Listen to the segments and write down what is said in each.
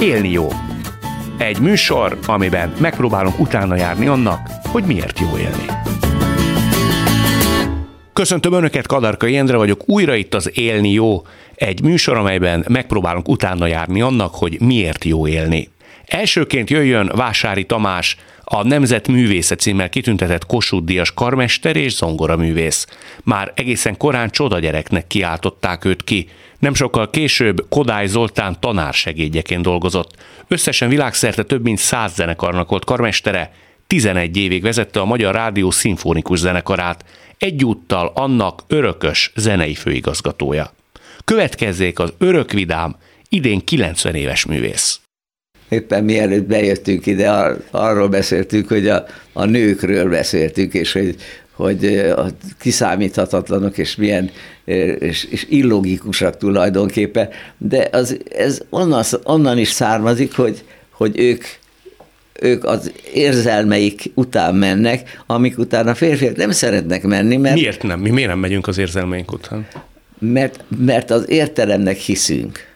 Élni jó. Egy műsor, amiben megpróbálunk utána járni annak, hogy miért jó élni. Köszöntöm Önöket, Kadarka Jendre vagyok, újra itt az Élni jó, egy műsor, amelyben megpróbálunk utána járni annak, hogy miért jó élni. Elsőként jöjjön Vásári Tamás, a Nemzet Művésze címmel kitüntetett Kossuth Díjas karmester és zongoraművész. Már egészen korán csodagyereknek kiáltották őt ki. Nem sokkal később Kodály Zoltán tanársegédjeként dolgozott. Összesen világszerte több mint száz zenekarnak volt karmestere, 11 évig vezette a Magyar Rádió szimfonikus zenekarát, egyúttal annak örökös zenei főigazgatója. Következzék az örökvidám, idén 90 éves művész éppen mielőtt bejöttünk ide, ar- arról beszéltünk, hogy a, a nőkről beszéltünk, és hogy, hogy kiszámíthatatlanok, és milyen, és, és illogikusak tulajdonképpen, de az, ez onnan, onnan is származik, hogy, hogy ők ők az érzelmeik után mennek, amik után a férfiak nem szeretnek menni, mert... Miért nem? Mi miért nem megyünk az érzelmeink után? Mert, mert az értelemnek hiszünk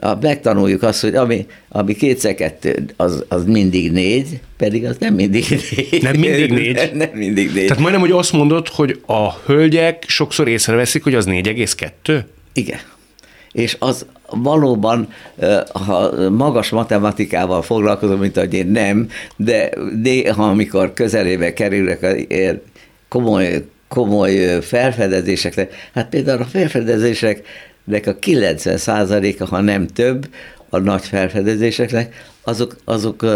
a, megtanuljuk azt, hogy ami, ami kétszer kettő, az, az mindig négy, pedig az nem mindig négy. Nem mindig négy? Nem, nem mindig négy. Tehát majdnem, hogy azt mondod, hogy a hölgyek sokszor észreveszik, hogy az 4,2? Igen. És az valóban, ha magas matematikával foglalkozom, mint ahogy én nem, de néha, amikor közelébe kerülnek a komoly, komoly felfedezésekre, hát például a felfedezések nek a 90%-a, ha nem több, a nagy felfedezéseknek, azok, azok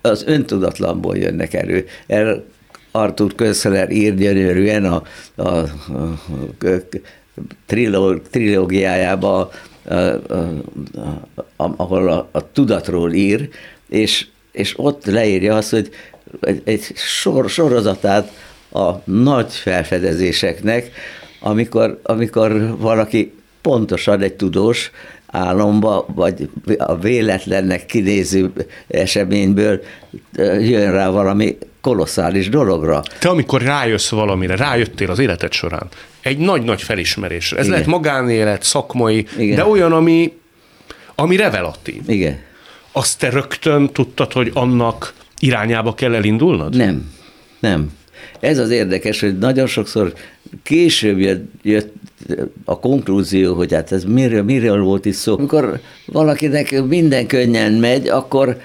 az öntudatlanból jönnek elő. El Arthur Köszler ír gyönyörűen a, a, a, a trilógiájába, a, a, a, ahol a, a tudatról ír, és, és ott leírja azt, hogy egy, egy sor, sorozatát a nagy felfedezéseknek, amikor, amikor valaki pontosan egy tudós álomba, vagy a véletlennek kinéző eseményből jön rá valami kolosszális dologra. Te amikor rájössz valamire, rájöttél az életed során, egy nagy-nagy felismerésre. Ez Igen. lehet magánélet, szakmai, Igen. de olyan, ami, ami revelatív. Igen. Azt te rögtön tudtad, hogy annak irányába kell elindulnod? Nem, nem. Ez az érdekes, hogy nagyon sokszor később jött, jött a konklúzió, hogy hát ez miről, miről volt itt szó. Amikor valakinek minden könnyen megy, akkor,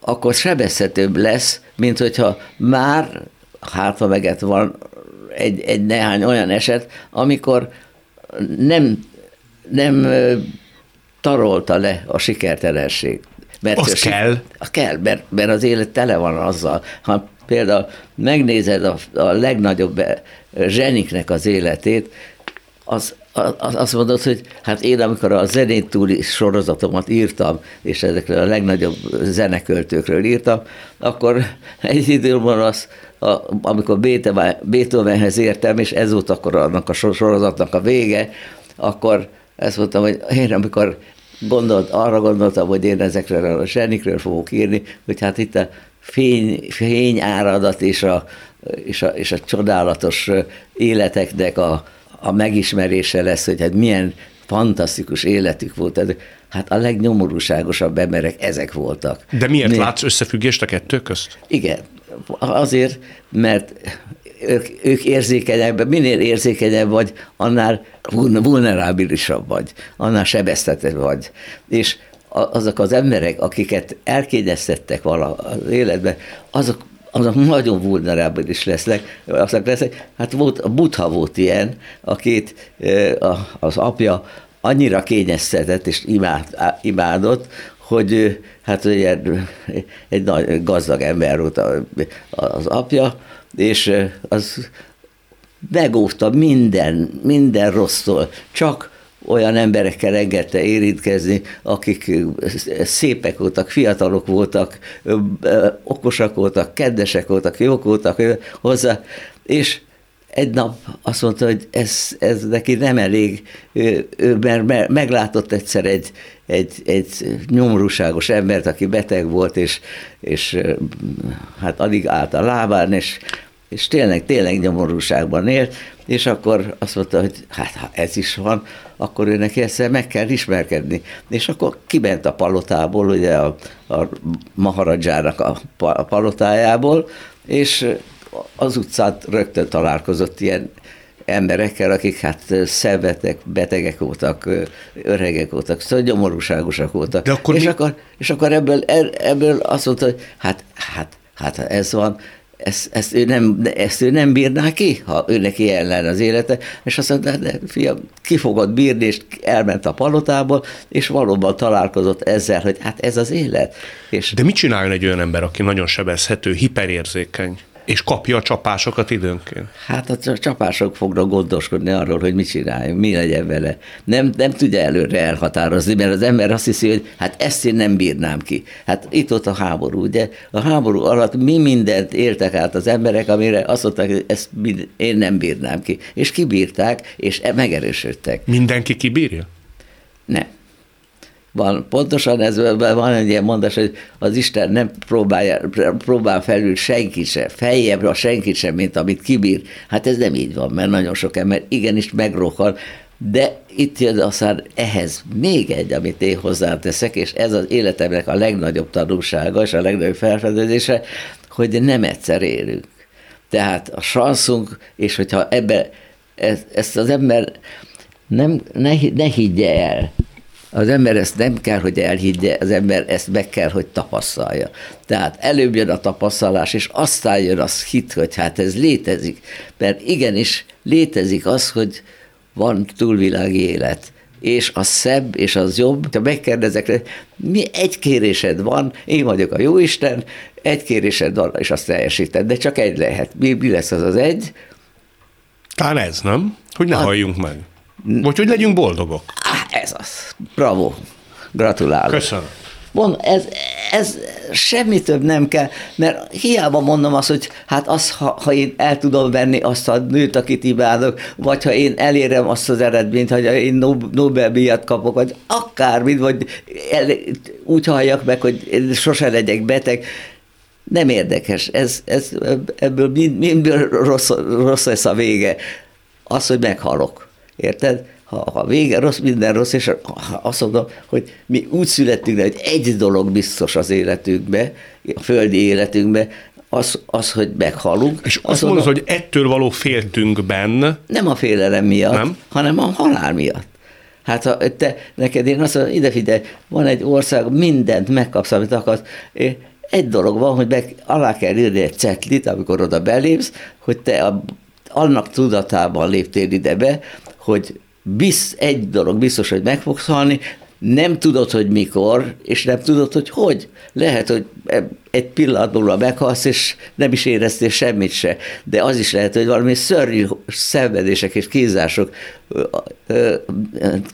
akkor sebezhetőbb lesz, mint hogyha már hát meget van egy, egy néhány olyan eset, amikor nem, nem tarolta le a sikertelenség. Mert az kell. A kell, mert, mert az élet tele van azzal. Ha például megnézed a, a legnagyobb zseniknek az életét, az, az, azt mondod, hogy hát én amikor a zenét túli sorozatomat írtam, és ezekről a legnagyobb zeneköltőkről írtam, akkor egy időben az, a, amikor Beethovenhez értem, és ez volt akkor annak a sorozatnak a vége, akkor ezt mondtam, hogy én amikor gondolt, arra gondoltam, hogy én ezekről a zsenikről fogok írni, hogy hát itt a fény, fényáradat és a, és, a, és a csodálatos életeknek a, a megismerése lesz, hogy hát milyen fantasztikus életük volt. Hát a legnyomorúságosabb emberek ezek voltak. De miért Mi... látsz összefüggést a kettő közt? Igen, azért, mert ők, ők érzékenyebb, minél érzékenyebb vagy, annál vulnerábilisabb vagy, annál sebeztetett vagy. És azok az emberek, akiket elkényeztettek vala az életben, azok azok nagyon vulnerabilis lesznek, azok lesznek. Hát volt, a Buddha volt ilyen, akit az apja annyira kényeztetett és imád, imádott, hogy hát egy, egy nagy gazdag ember volt az apja, és az megóvta minden, minden rossztól, csak olyan emberekkel engedte érintkezni, akik szépek voltak, fiatalok voltak, okosak voltak, kedvesek voltak, jók voltak hozzá, és egy nap azt mondta, hogy ez, ez neki nem elég, ő, mert meglátott egyszer egy, egy, egy nyomorúságos embert, aki beteg volt, és, és hát alig állt a lábán, és és tényleg, tényleg nyomorúságban élt, és akkor azt mondta, hogy hát ha ez is van, akkor ő neki ezzel meg kell ismerkedni. És akkor kiment a palotából, ugye a, a Maharadzsának a, a palotájából, és az utcát rögtön találkozott ilyen emberekkel, akik hát szenvedtek, betegek voltak, öregek voltak, szóval gyomorúságosak voltak. De akkor és, mi... akkor, és akkor ebből, ebből azt mondta, hogy hát, hát, hát ez van, ezt, ezt, ő nem, ezt ő nem bírná ki, ha ő neki ellen az élete, és azt mondta, de fiam, ki fogod bírni, és elment a palotából, és valóban találkozott ezzel, hogy hát ez az élet. És de mit csináljon egy olyan ember, aki nagyon sebezhető, hiperérzékeny? És kapja a csapásokat időnként? Hát a csapások fognak gondoskodni arról, hogy mit csináljunk, mi legyen vele. Nem, nem tudja előre elhatározni, mert az ember azt hiszi, hogy hát ezt én nem bírnám ki. Hát itt ott a háború, ugye? A háború alatt mi mindent éltek át az emberek, amire azt mondták, hogy ezt én nem bírnám ki. És kibírták, és megerősödtek. Mindenki kibírja? Nem van. Pontosan ez van egy ilyen mondás, hogy az Isten nem próbálja, próbál felül senkit se, feljebb a senkit sem, mint amit kibír. Hát ez nem így van, mert nagyon sok ember igenis megrohan, de itt jön aztán ehhez még egy, amit én hozzáteszek, és ez az életemnek a legnagyobb tanulsága és a legnagyobb felfedezése, hogy nem egyszer élünk. Tehát a sanszunk, és hogyha ebbe ezt az ember nem, ne, ne higgye el, az ember ezt nem kell, hogy elhiggye, az ember ezt meg kell, hogy tapasztalja. Tehát előbb jön a tapasztalás, és aztán jön az hit, hogy hát ez létezik. Mert igenis létezik az, hogy van túlvilági élet és az szebb, és az jobb. Ha megkérdezek, mi egy kérésed van, én vagyok a jóisten, egy kérésed van, és azt teljesíted, de csak egy lehet. Mi, mi lesz az az egy? Talán ez, nem? Hogy ne a... halljunk meg. Vagy hogy legyünk boldogok. Ah, ez az. Bravo. Gratulálok. Köszönöm. Mond, ez, ez semmi több nem kell, mert hiába mondom azt, hogy hát az, ha, ha én el tudom venni azt a nőt, akit imádok, vagy ha én elérem azt az eredményt, hogy én Nobel-díjat kapok, vagy akármit, vagy el, úgy halljak meg, hogy én sose legyek beteg, nem érdekes. Ez, ez, ebből mind, mindből rossz, rossz lesz a vége. Az, hogy meghalok. Érted? Ha, ha vége rossz, minden rossz, és azt mondom, hogy mi úgy születtünk, hogy egy dolog biztos az életünkbe, a földi életünkbe, az, az, hogy meghalunk. És azt, mondod, hogy ettől való féltünkben... Nem a félelem miatt, nem? hanem a halál miatt. Hát ha te, neked én azt mondom, ide figyelj, van egy ország, mindent megkapsz, amit akarsz. Egy dolog van, hogy meg alá kell írni egy cetlit, amikor oda belépsz, hogy te a, annak tudatában léptél ide be, hogy bizt, egy dolog biztos, hogy meg fogsz halni, nem tudod, hogy mikor, és nem tudod, hogy hogy. Lehet, hogy egy pillanat múlva meghalsz, és nem is éreztél semmit se. De az is lehet, hogy valami szörnyű szenvedések és kínzások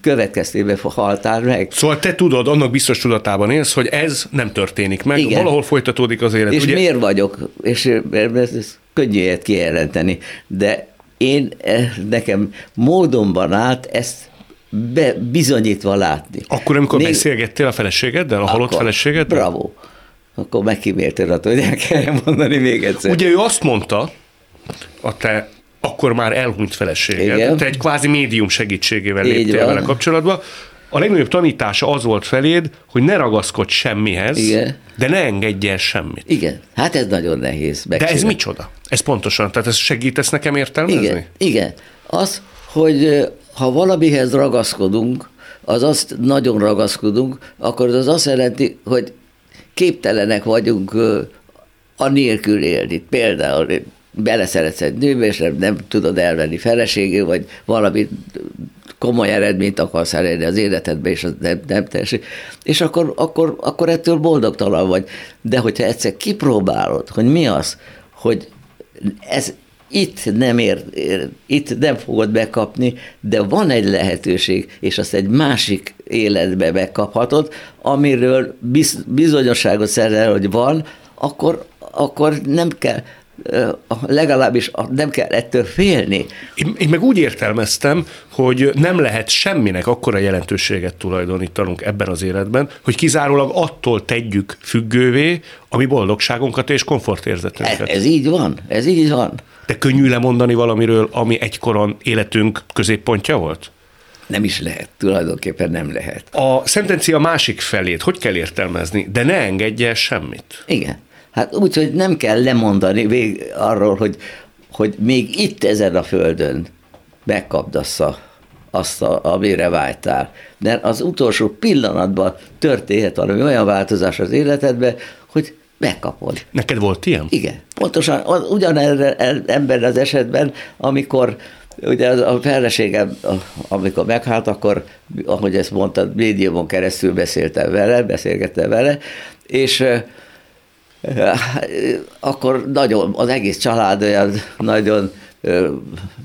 következtében haltál meg. Szóval te tudod, annak biztos tudatában élsz, hogy ez nem történik meg, Igen. valahol folytatódik az élet. És ugye? miért vagyok? És ez könnyű ilyet kijelenteni, de én, eh, nekem módonban állt ezt be, bizonyítva látni. Akkor, amikor Még, beszélgettél a feleségeddel, a halott feleségeddel? Bravo. Akkor megkíméltél attól, hogy el kell mondani még egyszer. Ugye ő azt mondta, a te akkor már elhunyt feleséged, Igen. te egy kvázi médium segítségével léptél vele kapcsolatba, a legnagyobb tanítása az volt feléd, hogy ne ragaszkodj semmihez, Igen. de ne engedj el semmit. Igen, hát ez nagyon nehéz. Megcsinálni. De ez micsoda? Ez pontosan, tehát ez segítesz nekem értelmezni? Igen, Igen. az, hogy ha valamihez ragaszkodunk, az azt nagyon ragaszkodunk, akkor az azt jelenti, hogy képtelenek vagyunk a nélkül élni. Például beleszeretsz egy nőbe, és nem, nem tudod elvenni feleségül, vagy valami komoly eredményt akarsz elérni az életedbe, és az nem, nem teljesít. És akkor, akkor, akkor ettől boldogtalan vagy. De hogyha egyszer kipróbálod, hogy mi az, hogy ez itt nem ér, ér, itt nem fogod bekapni, de van egy lehetőség, és azt egy másik életbe megkaphatod, amiről biz, bizonyosságot szerzel, hogy van, akkor, akkor nem kell legalábbis nem kell ettől félni. Én, én meg úgy értelmeztem, hogy nem lehet semminek akkora jelentőséget tulajdonítanunk ebben az életben, hogy kizárólag attól tegyük függővé a mi boldogságunkat és komfortérzetünket. Ez, ez így van, ez így van. De könnyű lemondani valamiről, ami egykoron életünk középpontja volt? Nem is lehet, tulajdonképpen nem lehet. A szentencia másik felét hogy kell értelmezni? De ne engedje semmit. Igen. Hát úgy, hogy nem kell lemondani vég arról, hogy, hogy még itt ezen a földön megkapd azt, a, azt a, amire vágytál. Mert az utolsó pillanatban történhet valami olyan változás az életedben, hogy megkapod. Neked volt ilyen? Igen. Pontosan ugyanerre ember az esetben, amikor ugye a feleségem, amikor meghalt, akkor, ahogy ezt mondtad, médiumon keresztül beszéltem vele, beszélgettem vele, és akkor nagyon, az egész család olyan nagyon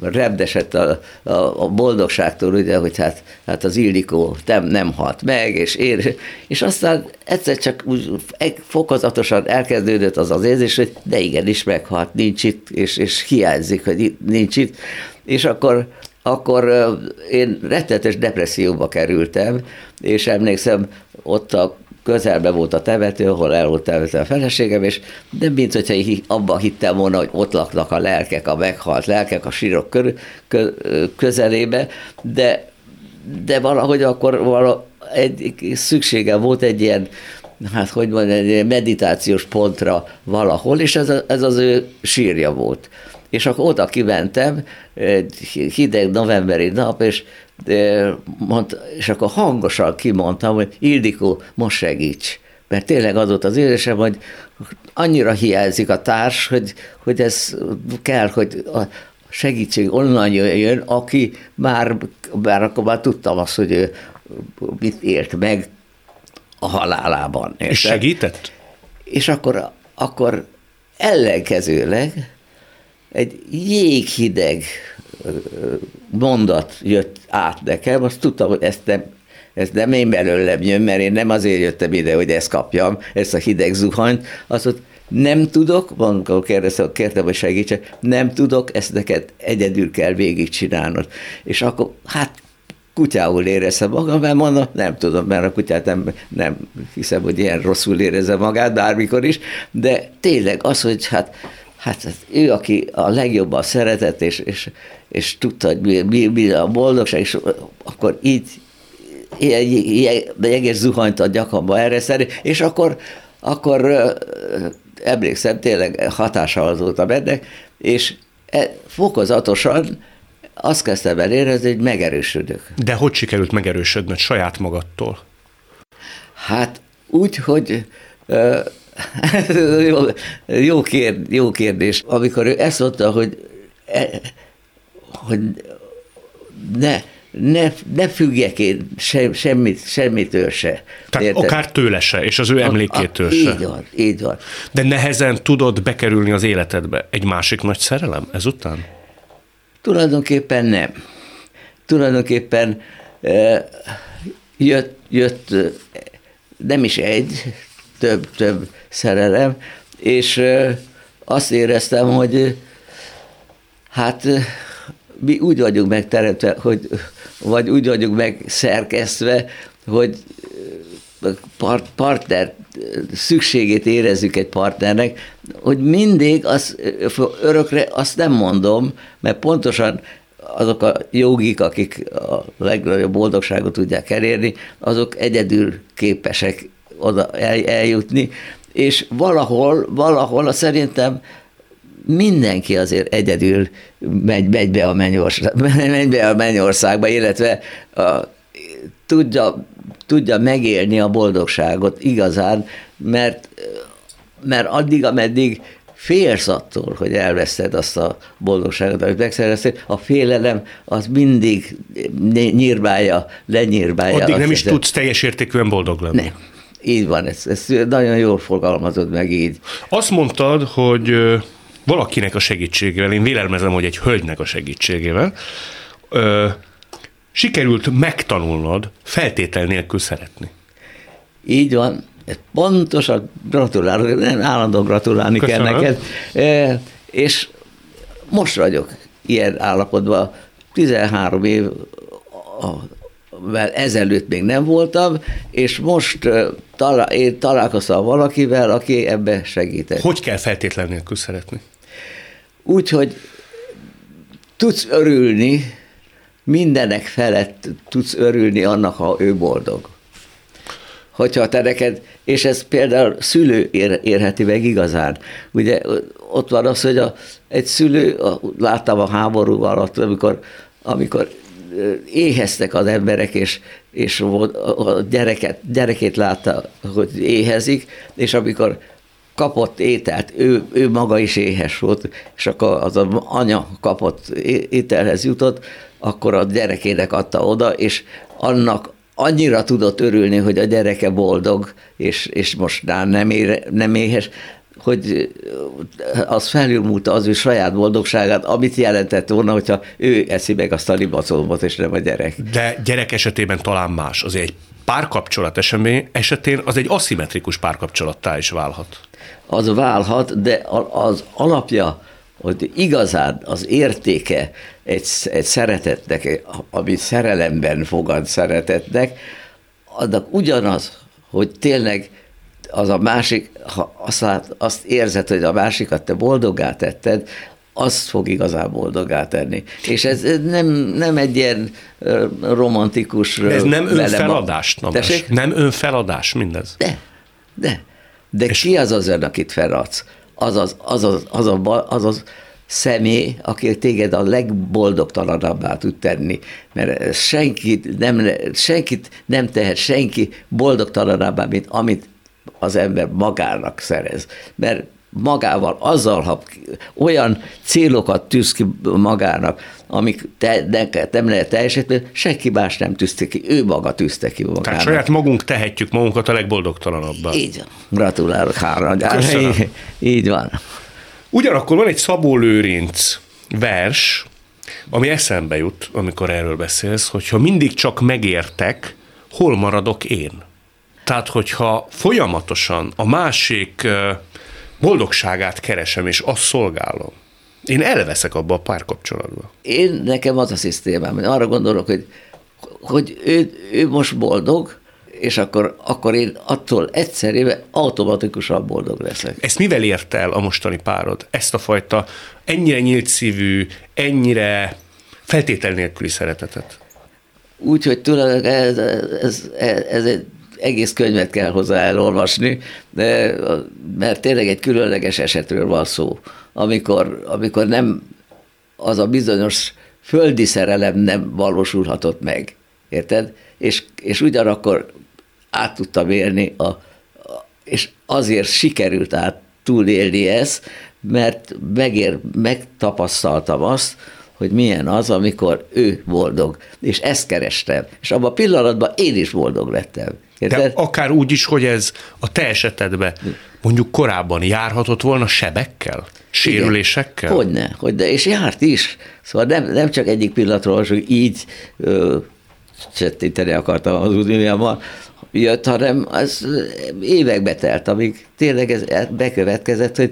repdesett a, a, a boldogságtól, ugye, hogy hát, hát az Ildikó nem, nem halt meg, és ér, és aztán egyszer csak úgy fokozatosan elkezdődött az az érzés, hogy de igenis meghalt, nincs itt, és, és hiányzik, hogy nincs itt, és akkor akkor én rettetes depresszióba kerültem, és emlékszem, ott a közelbe volt a temető, ahol el volt temetve a feleségem, és nem mint hogyha abban hittem volna, hogy ott laknak a lelkek, a meghalt lelkek a sírok kör, kö, közelébe, de, de valahogy akkor vala, egy, szüksége volt egy ilyen hát hogy mondjam, egy meditációs pontra valahol, és ez, a, ez az ő sírja volt. És akkor oda kimentem, egy hideg novemberi nap, és mondta, és akkor hangosan kimondtam, hogy Ildikó, most segíts. Mert tényleg adott az érzésem, hogy annyira hiányzik a társ, hogy, hogy ez kell, hogy a segítség onnan jön, aki már, már akkor már tudtam azt, hogy ő mit élt meg a halálában. Érted? És segített? És akkor, akkor ellenkezőleg egy jéghideg mondat jött át nekem, azt tudtam, hogy ezt nem, ez nem én belőlem jön, mert én nem azért jöttem ide, hogy ezt kapjam, ezt a hideg zuhanyt, azt mondta, nem tudok, amikor kérdeztem, kértem, hogy segítsek, nem tudok, ezt neked egyedül kell végigcsinálnod. És akkor, hát kutyául éreztem magam, mert mondom, nem tudom, mert a kutyát nem, nem hiszem, hogy ilyen rosszul érezze magát bármikor is, de tényleg az, hogy hát hát ő, aki a legjobban szeretett, és, és, és tudta, hogy mi, mi, mi a boldogság, és akkor így jeges zuhanyt a gyakamba erre szerint, és akkor, akkor emlékszem, tényleg hatással voltam ennek, és e, fokozatosan azt kezdtem el érezni, hogy megerősödök. De hogy sikerült megerősödnöd saját magadtól? Hát úgy, hogy jó, jó, jó kérdés. Amikor ő ezt mondta, hogy, e, hogy ne, ne, ne függjek én sem, semmit, semmitől se. Tehát Érted? akár tőle se, és az ő emlékétől a, a, se. Így van, így van. De nehezen tudod bekerülni az életedbe egy másik nagy szerelem ezután? Tulajdonképpen nem. Tulajdonképpen e, jött, jött nem is egy, több, több szerelem, és azt éreztem, hogy hát mi úgy vagyunk megteremtve, hogy, vagy úgy vagyunk megszerkesztve, hogy part, partner szükségét érezzük egy partnernek, hogy mindig az, örökre azt nem mondom, mert pontosan azok a jogik, akik a legnagyobb boldogságot tudják elérni, azok egyedül képesek oda eljutni, és valahol, valahol a szerintem mindenki azért egyedül megy, megy, be, a mennyország, megy be a mennyországba, illetve a, tudja, tudja megélni a boldogságot igazán, mert, mert addig, ameddig félsz attól, hogy elveszed azt a boldogságot, amit megszereztél, a félelem az mindig nyírbálja, lenyírbálja. Addig nem is tudsz teljes értékűen boldog lenni. Nem. Így van, ezt, ezt nagyon jól fogalmazod meg így. Azt mondtad, hogy valakinek a segítségével, én vélelmezem, hogy egy hölgynek a segítségével, ö, sikerült megtanulnod feltétel nélkül szeretni. Így van, pontosan gratulálok, nem állandóan gratulálni Köszönöm. kell neked. És most vagyok ilyen állapotban, 13 év ezelőtt még nem voltam, és most talál, én találkoztam valakivel, aki ebbe segített. Hogy kell feltétlen nélkül szeretni? Úgy, hogy tudsz örülni, mindenek felett tudsz örülni annak, ha ő boldog. Hogyha te neked, és ez például szülő ér, érheti meg igazán. Ugye ott van az, hogy a, egy szülő, láttam a háború alatt, amikor, amikor éheztek az emberek, és, és a gyereket, gyerekét látta, hogy éhezik, és amikor kapott ételt, ő, ő maga is éhes volt, és akkor az a anya kapott ételhez jutott, akkor a gyerekének adta oda, és annak annyira tudott örülni, hogy a gyereke boldog, és, és most nem, ére, nem éhes, hogy az felülmúlta az ő saját boldogságát, amit jelentett volna, hogyha ő eszi meg azt a libacolmot, és nem a gyerek. De gyerek esetében talán más. Azért egy párkapcsolat esemény esetén az egy aszimmetrikus párkapcsolattá is válhat. Az válhat, de az alapja, hogy igazán az értéke egy, egy szeretetnek, ami szerelemben fogad szeretetnek, annak ugyanaz, hogy tényleg az a másik, ha azt, lát, azt érzed, hogy a másikat te boldoggá tetted, azt fog igazán boldogá tenni. És ez nem, nem egy ilyen romantikus... Ez nem önfeladás, Nem önfeladás mindez. De, de. De és ki az az ön, akit feladsz? Az az, az, az, az, az, az, az személy, aki téged a legboldogtalanabbá tud tenni, mert senkit nem, senkit nem tehet senki boldogtalanabbá, mint amit az ember magának szerez. Mert magával, azzal, ha olyan célokat tűz ki magának, amik te, neked nem lehet teljesíteni, senki más nem tűzte ki, ő maga tűzte ki magának. Tehát saját magunk tehetjük magunkat a legboldogtalanabbá. Így van. Gratulálok három. Így, így van. Ugyanakkor van egy Szabó Lőrinc vers, ami eszembe jut, amikor erről beszélsz, hogyha mindig csak megértek, hol maradok én? Tehát, hogyha folyamatosan a másik boldogságát keresem, és azt szolgálom, én elveszek abba a párkapcsolatba. Én nekem az a szisztémám, hogy arra gondolok, hogy, hogy ő, ő most boldog, és akkor, akkor én attól egyszerűen automatikusan boldog leszek. Ezt mivel ért el a mostani párod? Ezt a fajta ennyire nyílt szívű, ennyire feltétel nélküli szeretetet? Úgy, hogy tulajdonképpen ez, ez, ez, ez egy egész könyvet kell hozzá elolvasni, de, mert tényleg egy különleges esetről van szó, amikor, amikor nem az a bizonyos földi szerelem nem valósulhatott meg. Érted? És, és ugyanakkor át tudtam élni, a, a, és azért sikerült át túlélni ezt, mert megér, megtapasztaltam azt, hogy milyen az, amikor ő boldog. És ezt kerestem. És abban a pillanatban én is boldog lettem. Érted? De akár úgy is, hogy ez a te esetedben mondjuk korábban járhatott volna sebekkel, sérülésekkel? Igen. Hogyne, hogyne, és járt is. Szóval nem, nem csak egyik pillanatról, hogy így ö, csettinteni akartam az unióban, jött, hanem az évekbe telt, amíg tényleg ez bekövetkezett, hogy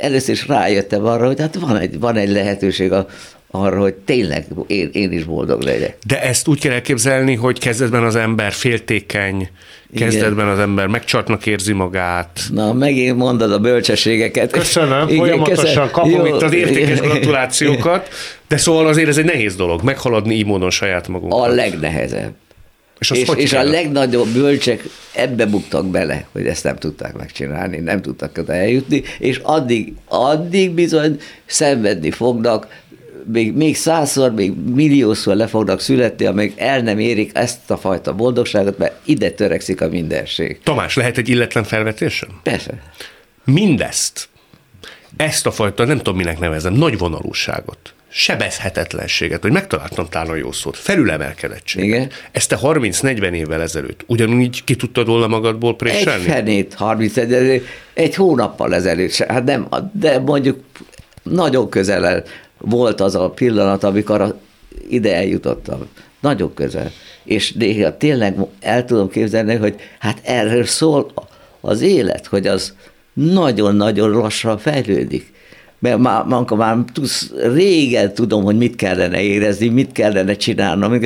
először is rájöttem arra, hogy hát van egy, van egy lehetőség a, arra, hogy tényleg én, én is boldog legyek. De ezt úgy kell elképzelni, hogy kezdetben az ember féltékeny, kezdetben Igen. az ember megcsartnak érzi magát. Na, megint mondod a bölcsességeket. Köszönöm, Igen, folyamatosan köszön. kapom Jó. itt az értékes gratulációkat, de szóval azért ez egy nehéz dolog, meghaladni így módon saját magunkat. A legnehezebb. És, és, és a legnagyobb bölcsek ebbe buktak bele, hogy ezt nem tudták megcsinálni, nem tudtak oda eljutni, és addig, addig bizony szenvedni fognak, még, még százszor, még milliószor le fognak születni, amíg el nem érik ezt a fajta boldogságot, mert ide törekszik a mindenség. Tamás, lehet egy illetlen felvetésem? Persze. Mindezt, ezt a fajta, nem tudom minek nevezem, nagy vonalúságot, sebezhetetlenséget, hogy megtaláltam talán jó szót, felülemelkedettséget. Igen. Ezt te 30-40 évvel ezelőtt ugyanúgy ki tudtad volna magadból préselni? Egy fenét, 30 egy, egy hónappal ezelőtt. Hát nem, de mondjuk nagyon közel volt az a pillanat, amikor ide eljutottam. Nagyon közel. És néha tényleg el tudom képzelni, hogy hát erről szól az élet, hogy az nagyon-nagyon lassan fejlődik. Mert már, már, már tudsz, régen tudom, hogy mit kellene érezni, mit kellene csinálnom,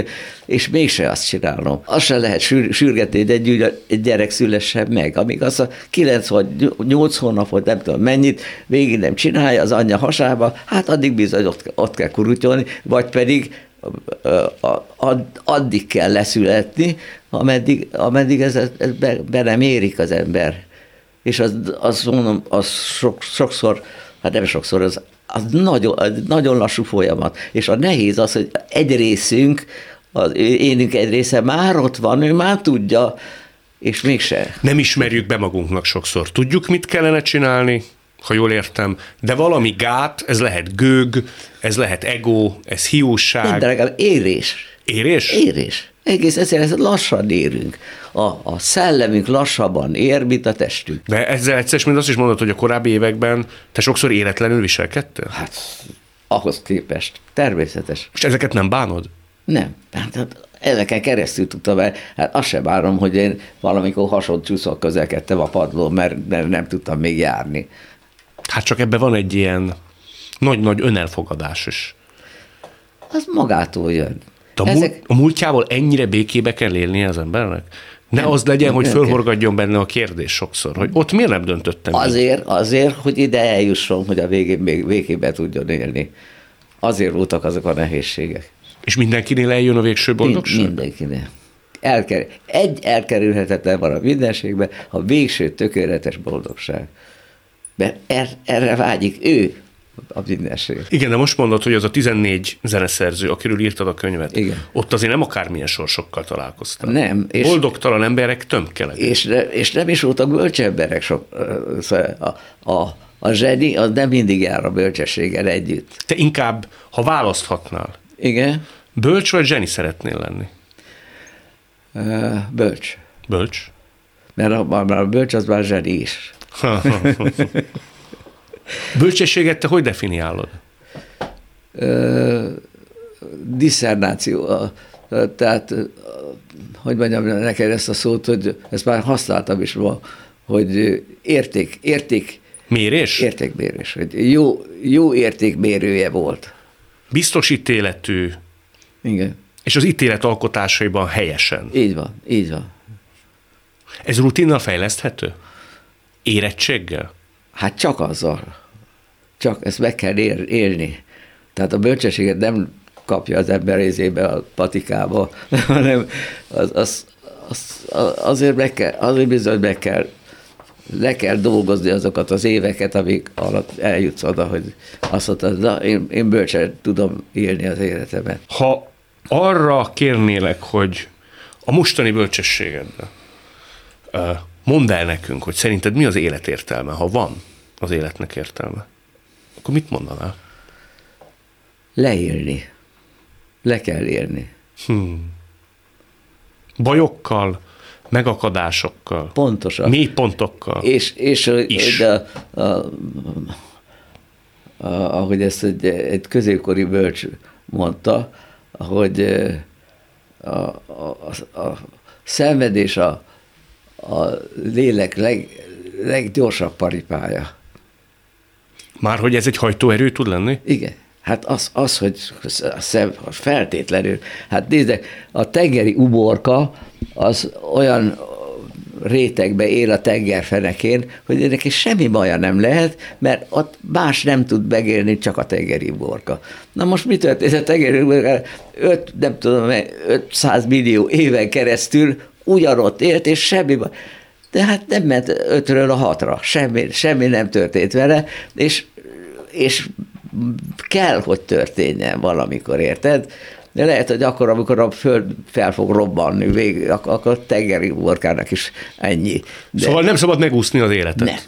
és mégse azt csinálom. Azt se lehet sür, sürgetni, hogy egy, egy gyerek szülessen meg, amíg azt a 9 vagy 8 hónapot, nem tudom mennyit, végig nem csinálja az anyja hasába, hát addig bizony ott, ott kell kurutyolni, vagy pedig addig kell leszületni, ameddig, ameddig ez, ez be, be nem érik az ember. És az, azt mondom, az sok, sokszor, hát nem sokszor, az, az nagyon, nagyon lassú folyamat. És a nehéz az, hogy egy részünk, az énünk egy része már ott van, ő már tudja, és mégse. Nem ismerjük be magunknak sokszor. Tudjuk, mit kellene csinálni, ha jól értem, de valami gát, ez lehet gőg, ez lehet ego, ez hiúság. Minden legalább érés. Érés? Érés. Egész egyszerűen lassan érünk. A, a szellemünk lassabban ér, mint a testünk. De ezzel egyszer, mint azt is mondod, hogy a korábbi években te sokszor életlenül viselkedtél? Hát, ahhoz képest. Természetes. És ezeket nem bánod? Nem. Hát, hát ezeken keresztül tudtam el, hát azt sem várom, hogy én valamikor hasonló csúszok közelkedtem a padlón, mert nem, nem tudtam még járni. Hát csak ebben van egy ilyen nagy-nagy önelfogadás is. Az magától jön. De a, Ezek... múlt, a múltjával ennyire békébe kell élnie az embernek? Ne nem, az legyen, hogy fölhorgadjon benne a kérdés sokszor, hogy ott miért nem döntöttem? Azért, így? azért, hogy ide eljusson, hogy a végén még végébe tudjon élni. Azért voltak azok a nehézségek. És mindenkinél eljön a végső boldogság? Mindenkinél. Elker, egy elkerülhetetlen van a mindenségben, a végső tökéletes boldogság mert er, erre vágyik ő, a mindenség. Igen, de most mondod, hogy az a 14 zeneszerző, akiről írtad a könyvet, Igen. ott azért nem akármilyen sorsokkal találkoztál. Nem. És Boldogtalan emberek tömkeleg. És, és nem is voltak bölcs emberek. Sok, szóval a, a, a zseni az nem mindig jár a bölcsességgel együtt. Te inkább, ha választhatnál, Igen. bölcs vagy zseni szeretnél lenni? bölcs. Bölcs? Mert a, a bölcs az már zseni is. Bölcsességet te hogy definiálod? Disszernáció. Tehát, hogy mondjam neked ezt a szót, hogy ezt már használtam is ma, hogy érték, érték, Mérés? Értékmérés. Hogy jó, jó értékmérője volt. Biztos ítéletű. Igen. És az ítélet alkotásaiban helyesen. Így van, így van. Ez rutinnal fejleszthető? Érettséggel? Hát csak azzal. Csak ezt meg kell ér, élni. Tehát a bölcsességet nem kapja az ember részébe a patikába, hanem az, az, az, azért, meg kell, azért bizony meg kell, le kell dolgozni azokat az éveket, amik alatt eljutsz oda, hogy azt mondod, na, én, én bölcsen tudom élni az életemet. Ha arra kérnélek, hogy a mostani bölcsességedben Mondd el nekünk, hogy szerinted mi az élet értelme, ha van az életnek értelme. Akkor mit mondanál? Leélni. Le kell élni. Hmm. Bajokkal, megakadásokkal. Pontosan. Mély pontokkal. És, és is. De, a, a, a, ahogy ezt egy, egy középkori bölcs mondta, hogy a, a, a, a szenvedés a, a lélek leg, leggyorsabb paripája. Már hogy ez egy hajtóerő tud lenni? Igen. Hát az, az hogy feltétlenül. Hát nézd, a tengeri uborka az olyan rétegbe él a tengerfenekén, hogy neki semmi baja nem lehet, mert ott más nem tud megélni, csak a tengeri uborka. Na most mi történt? A tengeri uborka 5, nem tudom, 500 millió éven keresztül ugyanott élt, és semmi de hát nem ment ötről a hatra, semmi, semmi nem történt vele, és, és kell, hogy történjen valamikor, érted? De lehet, hogy akkor, amikor a föld fel fog robbanni, végig, akkor, akkor tengeri uborkának is ennyi. De szóval nem szabad megúszni az életet? Nem.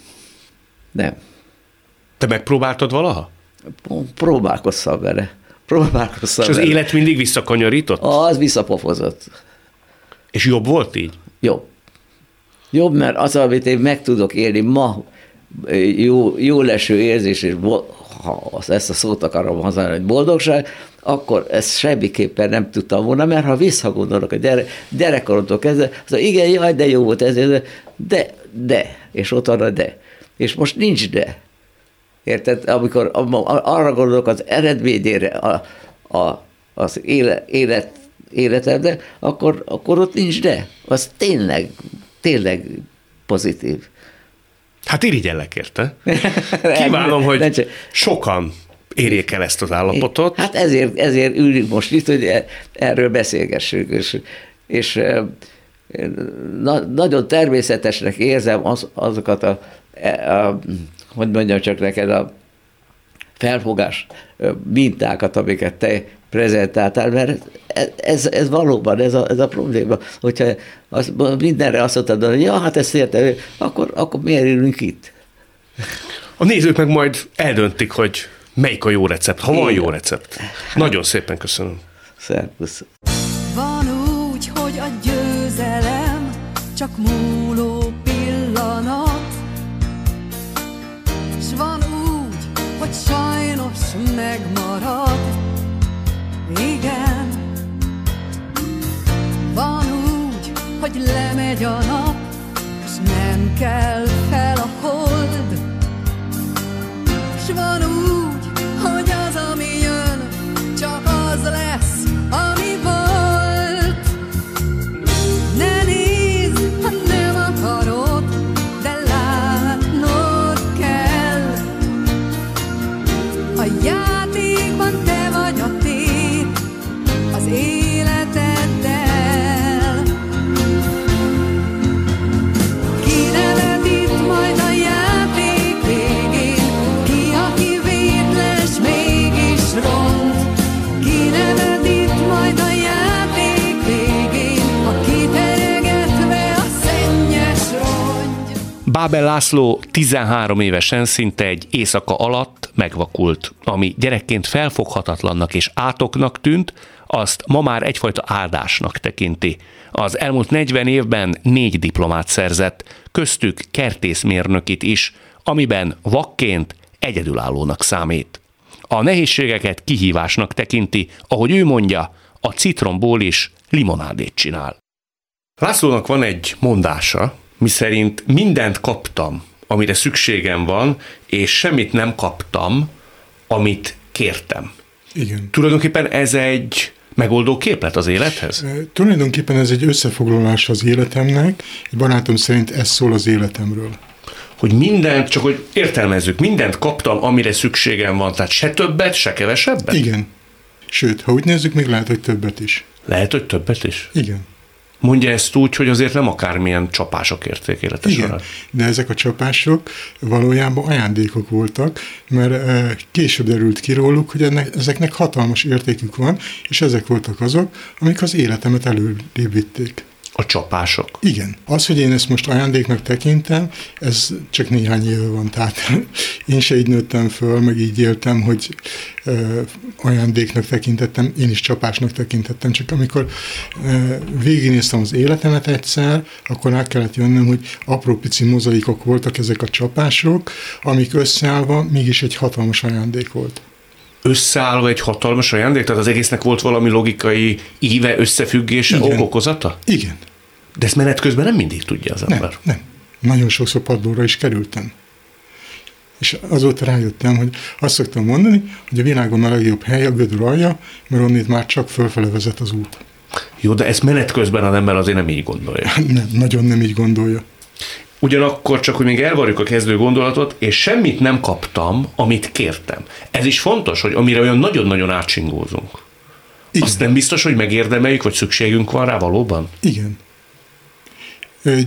Nem. Te megpróbáltad valaha? Próbálkoztam vele. Próbálkoztam És az vele. élet mindig visszakanyarított? Az visszapofozott. És jobb volt így? Jobb. Jobb, mert az, amit én meg tudok élni ma, jó, jó leső érzés, és ha ezt a szót akarom használni, hogy boldogság, akkor ezt semmiképpen nem tudtam volna, mert ha visszagondolok a gyere, gyerekkoromtól kezdve, az igen, jaj, de jó volt ez, de, de, és ott van a de. És most nincs de. Érted? Amikor arra gondolok az eredményére, a, a, az éle, élet, életemre, akkor, akkor ott nincs de. Az tényleg, tényleg pozitív. Hát irigyellek érte. Kívánom, hogy sokan érjék el ezt az állapotot. Hát ezért, ezért ülünk most itt, hogy e- erről beszélgessünk, és, és na, nagyon természetesnek érzem az, azokat a, e- a, hogy mondjam csak neked, a felfogás mintákat, amiket te prezentáltál, mert ez, ez valóban ez a, ez a probléma. Hogyha az, mindenre azt mondtad, hogy ja, hát ezt értem, akkor, akkor miért ülünk itt? A nézők meg majd eldöntik, hogy melyik a jó recept, ha van jó recept. Nagyon szépen köszönöm. Szervusz. Van úgy, hogy a győzelem csak múló pillanat, s van úgy, hogy sajnos megmarad. Hogy lemegy a nap, és nem kell fel a hold, s van úgy, Bábel László 13 évesen szinte egy éjszaka alatt megvakult, ami gyerekként felfoghatatlannak és átoknak tűnt, azt ma már egyfajta áldásnak tekinti. Az elmúlt 40 évben négy diplomát szerzett, köztük kertészmérnökit is, amiben vakként egyedülállónak számít. A nehézségeket kihívásnak tekinti, ahogy ő mondja, a citromból is limonádét csinál. Lászlónak van egy mondása, miszerint mindent kaptam, amire szükségem van, és semmit nem kaptam, amit kértem. Igen. Tulajdonképpen ez egy megoldó képlet az élethez? E, Tulajdonképpen ez egy összefoglalás az életemnek. Egy barátom szerint ez szól az életemről. Hogy mindent, csak hogy értelmezzük, mindent kaptam, amire szükségem van, tehát se többet, se kevesebbet? Igen. Sőt, ha úgy nézzük, még lehet, hogy többet is. Lehet, hogy többet is? Igen. Mondja ezt úgy, hogy azért nem akármilyen csapások érték élete Igen, során. de ezek a csapások valójában ajándékok voltak, mert később derült ki róluk, hogy ennek, ezeknek hatalmas értékük van, és ezek voltak azok, amik az életemet előrébb vitték. A csapások. Igen. Az, hogy én ezt most ajándéknak tekintem, ez csak néhány éve van. Tehát én se így nőttem föl, meg így éltem, hogy ajándéknak tekintettem, én is csapásnak tekintettem. Csak amikor végignéztem az életemet egyszer, akkor rá kellett jönnöm, hogy apró pici mozaikok voltak ezek a csapások, amik összeállva mégis egy hatalmas ajándék volt. Összeállva egy hatalmas ajándék? Tehát az egésznek volt valami logikai íve, összefüggése, Igen. okokozata? Igen. De ezt menet közben nem mindig tudja az Nem, ember. nem. Nagyon sokszor padlóra is kerültem. És azóta rájöttem, hogy azt szoktam mondani, hogy a világon a legjobb hely a gödör alja, mert onnét már csak fölfele vezet az út. Jó, de ezt menet közben az ember azért nem így gondolja. Nem, nagyon nem így gondolja. Ugyanakkor csak, hogy még elvarjuk a kezdő gondolatot, és semmit nem kaptam, amit kértem. Ez is fontos, hogy amire olyan nagyon-nagyon átsingózunk. Igen. Azt nem biztos, hogy megérdemeljük, vagy szükségünk van rá valóban? Igen.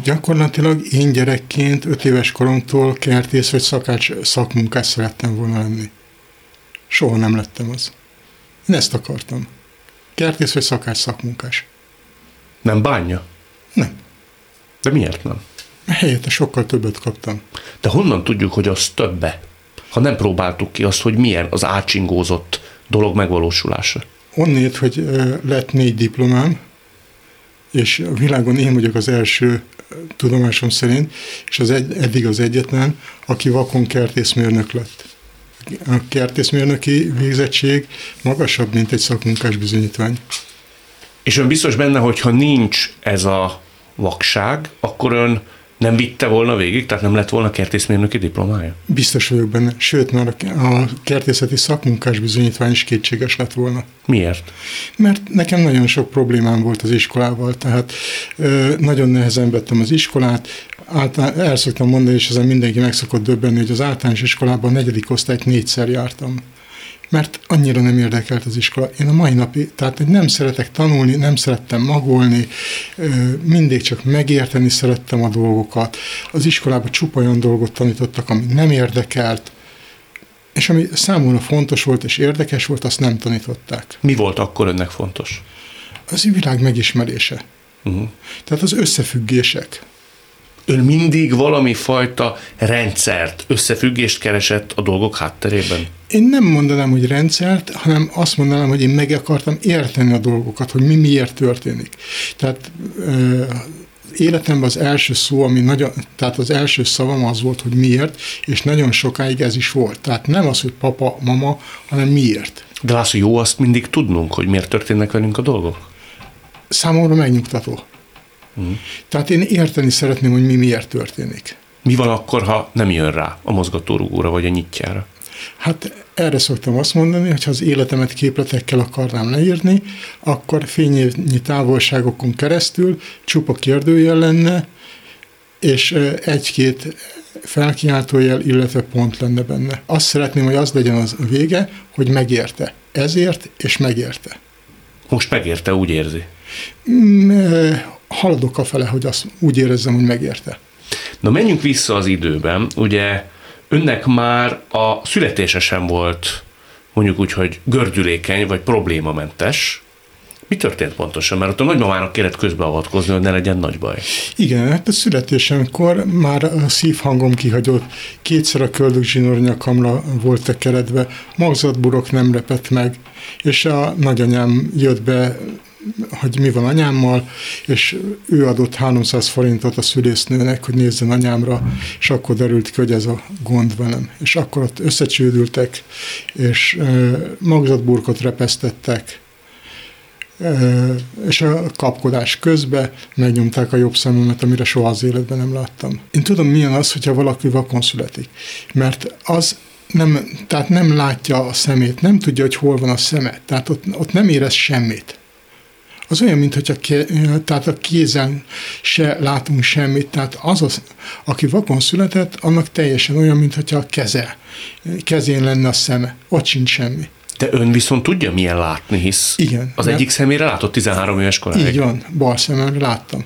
Gyakorlatilag én gyerekként, öt éves koromtól kertész vagy szakács szakmunkás szerettem volna lenni. Soha nem lettem az. Én ezt akartam. Kertész vagy szakács szakmunkás. Nem bánja? Nem. De miért nem? Helyette sokkal többet kaptam. De honnan tudjuk, hogy az többe? Ha nem próbáltuk ki azt, hogy milyen az átsingózott dolog megvalósulása. Onnét, hogy lett négy diplomám, és a világon én vagyok az első tudomásom szerint, és az egy, eddig az egyetlen, aki vakon kertészmérnök lett. A kertészmérnöki végzettség magasabb, mint egy szakmunkás bizonyítvány. És ön biztos benne, hogy ha nincs ez a vakság, akkor ön Nem vitte volna végig, tehát nem lett volna kertészmérnöki diplomája? Biztos vagyok benne. Sőt, már a, kertészeti szakmunkás bizonyítvány is kétséges lett volna. Miért? Mert nekem nagyon sok problémám volt az iskolával, tehát ö, nagyon nehezen vettem az iskolát, általán, el szoktam mondani, és ezen mindenki meg szokott döbbenni, hogy az általános iskolában a negyedik osztályt négyszer jártam mert annyira nem érdekelt az iskola. Én a mai napig, tehát nem szeretek tanulni, nem szerettem magolni, mindig csak megérteni szerettem a dolgokat. Az iskolában csupa olyan dolgot tanítottak, ami nem érdekelt, és ami számomra fontos volt és érdekes volt, azt nem tanították. Mi volt akkor önnek fontos? Az világ megismerése. Uh-huh. Tehát az összefüggések. Ön mindig valami fajta rendszert, összefüggést keresett a dolgok hátterében? Én nem mondanám, hogy rendszert, hanem azt mondanám, hogy én meg akartam érteni a dolgokat, hogy mi miért történik. Tehát ö, életemben az első szó, ami nagyon, tehát az első szavam az volt, hogy miért, és nagyon sokáig ez is volt. Tehát nem az, hogy papa, mama, hanem miért. De László, jó azt mindig tudnunk, hogy miért történnek velünk a dolgok? Számomra megnyugtató. Mm. Tehát én érteni szeretném, hogy mi miért történik. Mi van akkor, ha nem jön rá a mozgatórugóra vagy a nyitjára? Hát erre szoktam azt mondani, hogy ha az életemet képletekkel akarnám leírni, akkor fényévnyi távolságokon keresztül csupa kérdőjel lenne, és egy-két felkiáltójel, illetve pont lenne benne. Azt szeretném, hogy az legyen az a vége, hogy megérte. Ezért, és megérte. Most megérte, úgy érzi? Haladok a fele, hogy azt úgy érezzem, hogy megérte. Na menjünk vissza az időben. Ugye önnek már a születése sem volt mondjuk úgy, hogy gördülékeny vagy problémamentes. Mi történt pontosan? Mert ott a nagymamának kellett közbeavatkozni, hogy ne legyen nagy baj. Igen, hát a születésemkor már a szívhangom kihagyott, kétszer a köldögzsinór nyakamra volt tekeredve, magzatburok nem repett meg, és a nagyanyám jött be hogy mi van anyámmal, és ő adott 300 forintot a szülésznőnek, hogy nézzen anyámra, és akkor derült ki, hogy ez a gond velem. És akkor ott összecsődültek, és magzatburkot repesztettek, és a kapkodás közben megnyomták a jobb szememet, amire soha az életben nem láttam. Én tudom, milyen az, hogyha valaki vakon születik, mert az nem, tehát nem látja a szemét, nem tudja, hogy hol van a szeme, tehát ott, ott nem érez semmit az olyan, mint hogy a, tehát a kézen se látunk semmit, tehát az, az, aki vakon született, annak teljesen olyan, mint hogy a keze, kezén lenne a szeme, ott sincs semmi. De ön viszont tudja, milyen látni, hisz Igen, az egyik szemére látott 13 éves koráig. Így van, bal szememre láttam.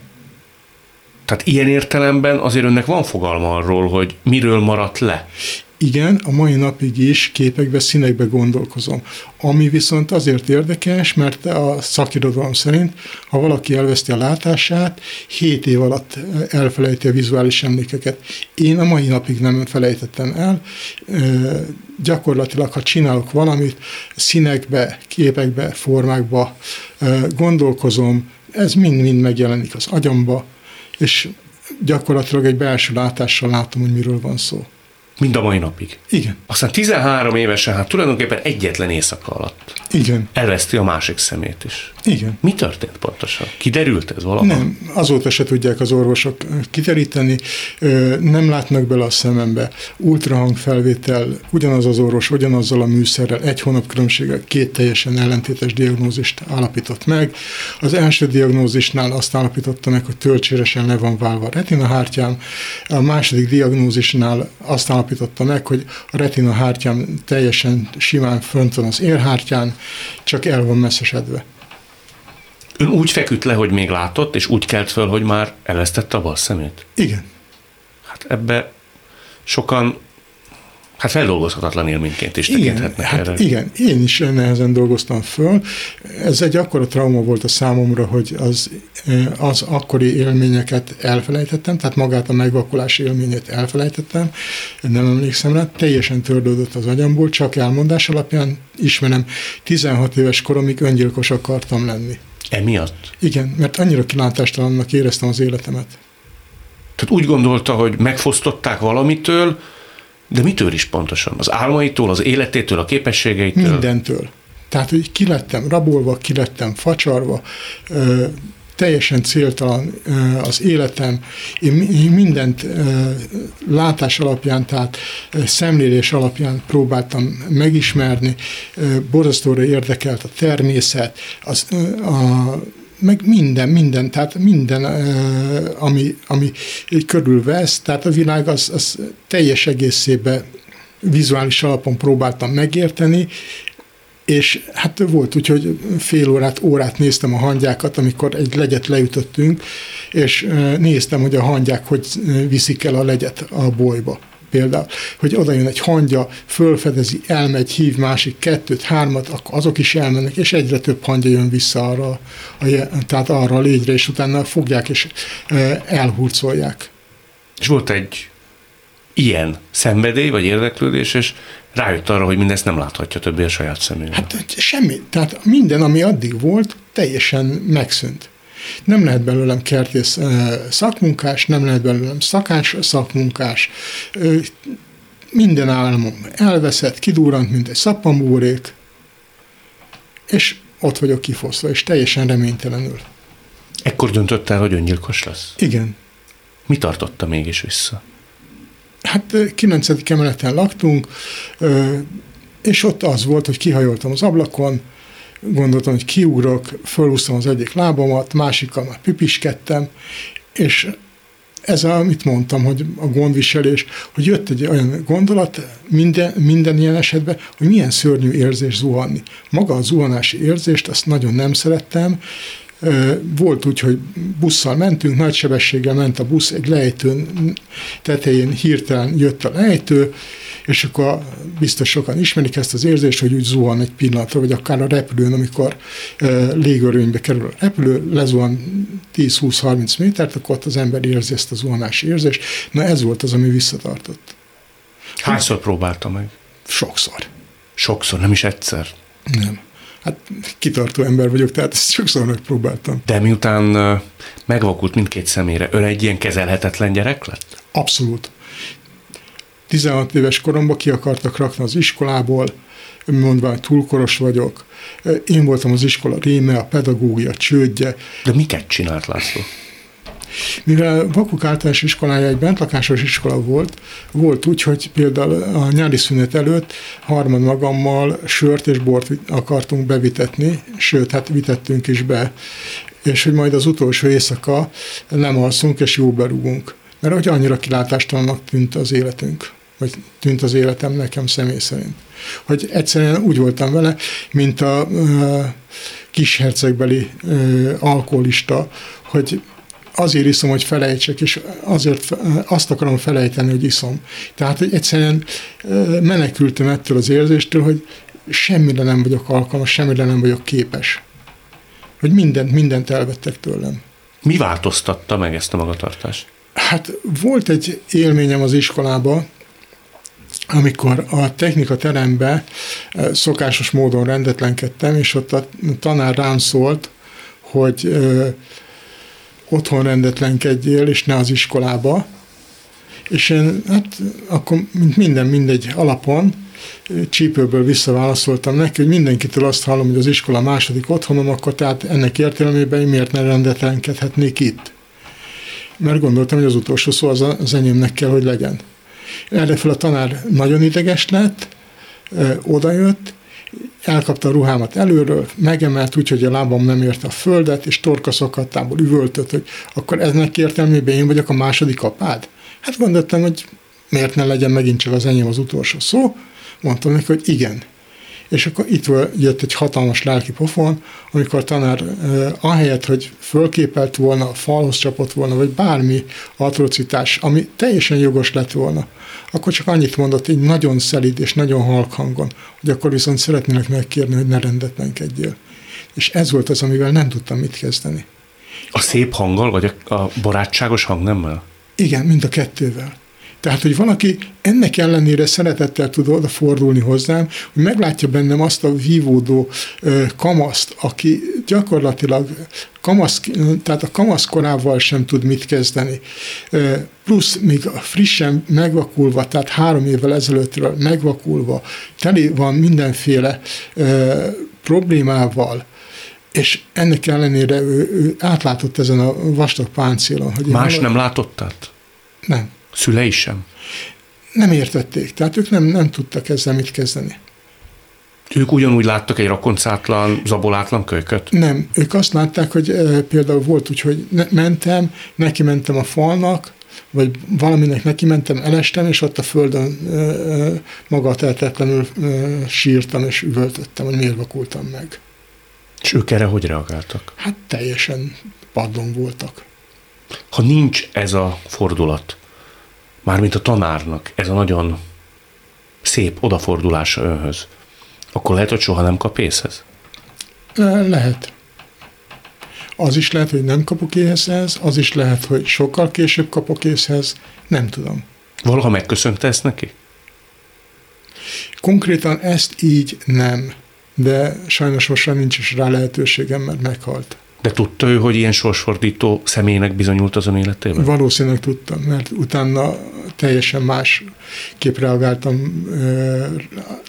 Tehát ilyen értelemben azért önnek van fogalma arról, hogy miről maradt le. Igen, a mai napig is képekbe, színekbe gondolkozom. Ami viszont azért érdekes, mert a szakirodalom szerint, ha valaki elveszti a látását, 7 év alatt elfelejti a vizuális emlékeket. Én a mai napig nem felejtettem el. Gyakorlatilag, ha csinálok valamit, színekbe, képekbe, formákba gondolkozom, ez mind-mind megjelenik az agyamba, és gyakorlatilag egy belső látással látom, hogy miről van szó. Mind a mai napig. Igen. Aztán 13 évesen, hát tulajdonképpen egyetlen éjszaka alatt. Igen. Elveszti a másik szemét is. Igen. Mi történt pontosan? Kiderült ez valami? Nem, azóta se tudják az orvosok kideríteni, nem látnak bele a szemembe. Ultrahang felvétel, ugyanaz az orvos, ugyanazzal a műszerrel, egy hónap különbséggel két teljesen ellentétes diagnózist állapított meg. Az első diagnózisnál azt állapította meg, hogy töltséresen le van válva a retina hártyám, a második diagnózisnál azt állapította meg, hogy a retina hártyám teljesen simán fönt van az érhártyán, csak el van messzesedve. Ön úgy feküdt le, hogy még látott, és úgy kelt föl, hogy már elvesztette a bal szemét? Igen. Hát ebbe sokan Hát feldolgozhatatlan élményként is tekinthetnek hát erre. Igen, én is nehezen dolgoztam föl. Ez egy akkora trauma volt a számomra, hogy az, az akkori élményeket elfelejtettem, tehát magát a megvakulás élményét elfelejtettem, nem emlékszem rá, teljesen tördődött az agyamból, csak elmondás alapján ismerem, 16 éves koromig öngyilkos akartam lenni. Emiatt? Igen, mert annyira kilátástalannak éreztem az életemet. Tehát úgy gondolta, hogy megfosztották valamitől, de mitől is pontosan? Az álmaitól, az életétől, a képességeitől? Mindentől. Tehát, hogy ki lettem rabolva, ki lettem facsarva, teljesen céltalan az életem. Én mindent látás alapján, tehát szemlélés alapján próbáltam megismerni. Borzasztóra érdekelt a természet, az, a, meg minden, minden, tehát minden, ami, ami körülvesz, tehát a világ az, az teljes egészében vizuális alapon próbáltam megérteni, és hát volt úgy, hogy fél órát, órát néztem a hangyákat, amikor egy legyet leütöttünk, és néztem, hogy a hangyák hogy viszik el a legyet a bolyba például, hogy oda jön egy hangya, fölfedezi, elmegy, hív másik kettőt, hármat, akkor azok is elmennek, és egyre több hangya jön vissza arra, a, tehát arra a légyre, és utána fogják és elhurcolják. És volt egy ilyen szenvedély, vagy érdeklődés, és rájött arra, hogy mindezt nem láthatja többé a saját szemével. Hát semmi. Tehát minden, ami addig volt, teljesen megszűnt. Nem lehet belőlem kertész szakmunkás, nem lehet belőlem szakás szakmunkás. Minden álmom elveszett, kidúrant, mint egy szappanbúrék, és ott vagyok kifoszva, és teljesen reménytelenül. Ekkor döntött el, hogy öngyilkos lesz? Igen. Mi tartotta mégis vissza? Hát 9. emeleten laktunk, és ott az volt, hogy kihajoltam az ablakon, gondoltam, hogy kiugrok, fölhúztam az egyik lábamat, másikkal már pipiskedtem, és ez, amit mondtam, hogy a gondviselés, hogy jött egy olyan gondolat minden, minden ilyen esetben, hogy milyen szörnyű érzés zuhanni. Maga a zuhanási érzést, azt nagyon nem szerettem, volt úgy, hogy busszal mentünk, nagy sebességgel ment a busz, egy lejtőn tetején hirtelen jött a lejtő, és akkor biztos sokan ismerik ezt az érzést, hogy úgy zuhan egy pillanatra, vagy akár a repülőn, amikor légörőnybe kerül a repülő, lezuhan 10-20-30 métert, akkor ott az ember érzi ezt a zuhanási érzést. Na ez volt az, ami visszatartott. Hányszor próbálta meg? Sokszor. Sokszor, nem is egyszer? Nem. Hát kitartó ember vagyok, tehát ezt sokszor megpróbáltam. De miután megvakult mindkét szemére, ön egy ilyen kezelhetetlen gyerek lett? Abszolút. 16 éves koromban ki akartak rakni az iskolából, mondva, hogy túlkoros vagyok. Én voltam az iskola réme, a pedagógia csődje. De miket csinált László? Mivel Vakuk általános iskolája egy bentlakásos iskola volt, volt úgy, hogy például a nyári szünet előtt harmad magammal sört és bort akartunk bevitetni, sőt, hát vitettünk is be, és hogy majd az utolsó éjszaka nem alszunk és jó berúgunk. Mert hogy annyira kilátástalannak tűnt az életünk vagy tűnt az életem nekem személy szerint. Hogy egyszerűen úgy voltam vele, mint a kishercegbeli alkoholista, hogy azért iszom, hogy felejtsek, és azért azt akarom felejteni, hogy iszom. Tehát, hogy egyszerűen menekültem ettől az érzéstől, hogy semmire nem vagyok alkalmas, semmire nem vagyok képes. Hogy mindent, mindent elvettek tőlem. Mi változtatta meg ezt a magatartást? Hát volt egy élményem az iskolába, amikor a technika terembe szokásos módon rendetlenkedtem, és ott a tanár rám szólt, hogy otthon rendetlenkedjél, és ne az iskolába. És én hát akkor minden mindegy alapon csípőből visszaválaszoltam neki, hogy mindenkitől azt hallom, hogy az iskola második otthonom, akkor tehát ennek értelemében én miért ne rendetlenkedhetnék itt? Mert gondoltam, hogy az utolsó szó az, az enyémnek kell, hogy legyen. Erre fel a tanár nagyon ideges lett, odajött, elkapta a ruhámat előről, megemelt úgy, hogy a lábam nem érte a földet, és torka szakadtából üvöltött, hogy akkor eznek értelmében én vagyok a második apád? Hát gondoltam, hogy miért ne legyen megint csak az enyém az utolsó szó. Mondtam neki, hogy igen. És akkor itt jött egy hatalmas lelki pofon, amikor a tanár eh, ahelyett, hogy fölképelt volna, falhoz csapott volna, vagy bármi atrocitás, ami teljesen jogos lett volna, akkor csak annyit mondott, így nagyon szelíd és nagyon halk hangon, hogy akkor viszont szeretnének megkérni, hogy ne rendetlenkedjél. És ez volt az, amivel nem tudtam mit kezdeni. A szép hanggal, vagy a barátságos hangnemmel? Igen, mind a kettővel. Tehát, hogy valaki ennek ellenére szeretettel tud odafordulni hozzám, hogy meglátja bennem azt a vívódó kamaszt, aki gyakorlatilag kamasz, tehát a kamasz korával sem tud mit kezdeni. Plusz még frissen megvakulva, tehát három évvel ezelőttről megvakulva, teli van mindenféle problémával, És ennek ellenére ő, ő átlátott ezen a vastag páncélon. Hogy Más nem látott át? Nem. Szülei sem? Nem értették. Tehát ők nem, nem tudtak ezzel mit kezdeni. Ők ugyanúgy láttak egy rakoncátlan, zabolátlan kölyköt? Nem, ők azt látták, hogy e, például volt úgy, hogy ne, mentem, neki mentem a falnak, vagy valaminek neki mentem, elestem, és ott a földön e, e, magatartatlanul e, sírtam és üvöltöttem, hogy miért vakultam meg. És ők erre hogy reagáltak? Hát teljesen padlón voltak. Ha nincs ez a fordulat, mármint a tanárnak, ez a nagyon szép odafordulása önhöz, akkor lehet, hogy soha nem kap észhez? Lehet. Az is lehet, hogy nem kapok észhez, az is lehet, hogy sokkal később kapok észhez, nem tudom. Valaha megköszönte ezt neki? Konkrétan ezt így nem, de sajnos most már nincs is rá lehetőségem, mert meghalt. De tudta ő, hogy ilyen sorsfordító személynek bizonyult az ön életében? Valószínűleg tudtam, mert utána teljesen más kép reagáltam.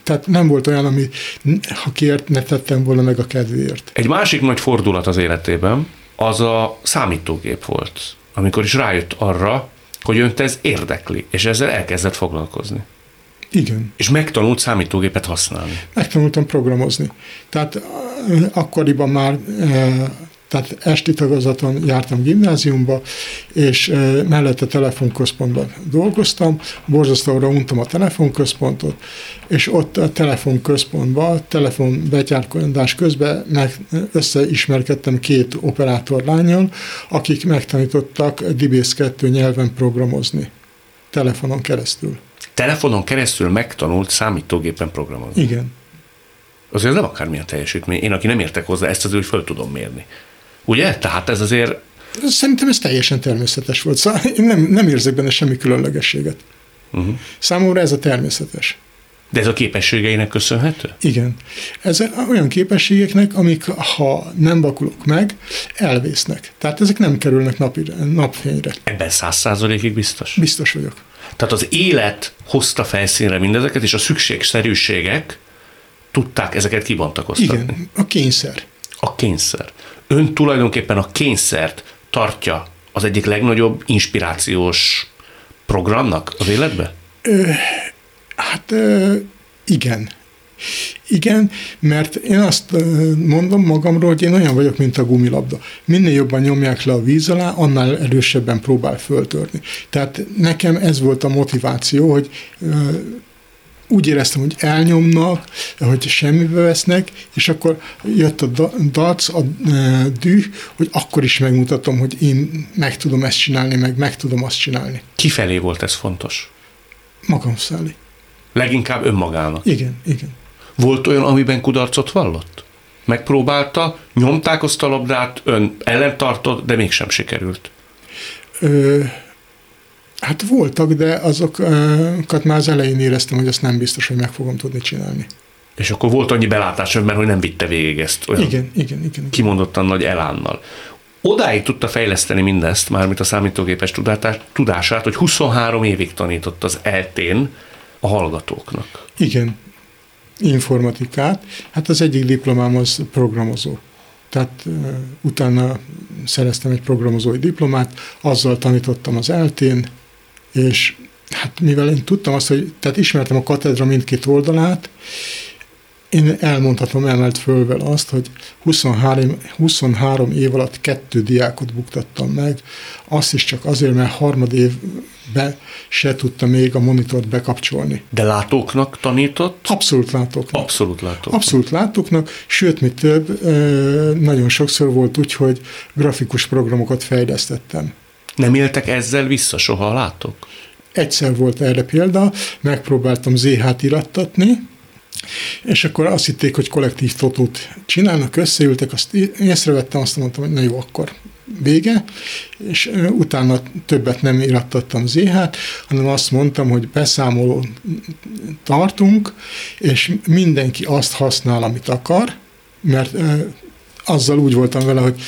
Tehát nem volt olyan, ami ha kért, ne tettem volna meg a kedvéért. Egy másik nagy fordulat az életében az a számítógép volt, amikor is rájött arra, hogy önt ez érdekli, és ezzel elkezdett foglalkozni. Igen, És megtanult számítógépet használni. megtanultam programozni. Tehát akkoriban már tehát esti tagozaton jártam gimnáziumba, és ö, mellette telefonközpontban dolgoztam, borzasztóra untam a telefonközpontot, és ott a telefonközpontban, telefonbetyárkodás közben meg összeismerkedtem két operátorlányal, akik megtanítottak Dibész 2 nyelven programozni telefonon keresztül. Telefonon keresztül megtanult számítógépen programozni. Igen. Azért nem akármilyen teljesítmény. Én, aki nem értek hozzá, ezt azért úgy föl tudom mérni. Ugye? Tehát ez azért Szerintem ez teljesen természetes volt. Szóval én nem, nem érzek benne semmi különlegességet. Uh-huh. Számomra ez a természetes. De ez a képességeinek köszönhető? Igen. Ez olyan képességeknek, amik ha nem vakulok meg, elvésznek. Tehát ezek nem kerülnek napi, napfényre. Ebben száz százalékig biztos. Biztos vagyok. Tehát az élet hozta felszínre mindezeket, és a szükségszerűségek tudták ezeket kibontakoztatni. Igen, a kényszer. A kényszer. Ön tulajdonképpen a kényszert tartja az egyik legnagyobb inspirációs programnak az életbe? Hát ö, igen. Igen, mert én azt ö, mondom magamról, hogy én olyan vagyok, mint a gumilabda. Minél jobban nyomják le a víz alá, annál erősebben próbál föltörni. Tehát nekem ez volt a motiváció, hogy ö, úgy éreztem, hogy elnyomnak, hogy semmibe vesznek, és akkor jött a da- dac, a e, düh, hogy akkor is megmutatom, hogy én meg tudom ezt csinálni, meg meg tudom azt csinálni. Kifelé volt ez fontos? Magam felé. Leginkább önmagának. Igen, igen. Volt olyan, amiben kudarcot vallott? Megpróbálta, nyomták azt a labdát, ön ellentartott, de mégsem sikerült. Ö, hát voltak, de azokat már az elején éreztem, hogy azt nem biztos, hogy meg fogom tudni csinálni. És akkor volt annyi belátás önben, hogy nem vitte végig ezt olyan Igen, igen, igen. igen. kimondottan nagy elánnal. Odáig tudta fejleszteni mindezt, mármint a számítógépes tudását, hogy 23 évig tanított az eltén a hallgatóknak. Igen, informatikát. Hát az egyik diplomám az programozó. Tehát uh, utána szereztem egy programozói diplomát, azzal tanítottam az eltén, és hát mivel én tudtam azt, hogy tehát ismertem a katedra mindkét oldalát, én elmondhatom emelt fölvel azt, hogy 23, 23 év alatt kettő diákot buktattam meg, azt is csak azért, mert harmad évben se tudta még a monitort bekapcsolni. De látóknak tanított? Abszolút látok. Abszolút látóknak. Abszolút látóknak, sőt, mi több, nagyon sokszor volt úgy, hogy grafikus programokat fejlesztettem. Nem éltek ezzel vissza soha a látók? Egyszer volt erre példa, megpróbáltam ZH-t irattatni, és akkor azt hitték, hogy kollektív totót csinálnak, összeültek, azt észrevettem, azt mondtam, hogy na jó, akkor vége, és utána többet nem irattattam ZH-t, hanem azt mondtam, hogy beszámoló tartunk, és mindenki azt használ, amit akar, mert azzal úgy voltam vele, hogy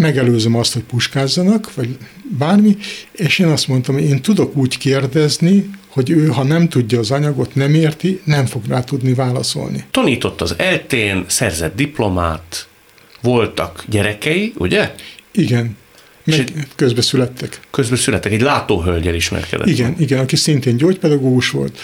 megelőzöm azt, hogy puskázzanak, vagy bármi, és én azt mondtam, hogy én tudok úgy kérdezni, hogy ő, ha nem tudja az anyagot, nem érti, nem fog rá tudni válaszolni. Tanított az eltén, szerzett diplomát, voltak gyerekei, ugye? Igen, És meg közbe születtek. Közben születtek, egy látóhölgyel ismerkedett. Igen, igen, aki szintén gyógypedagógus volt,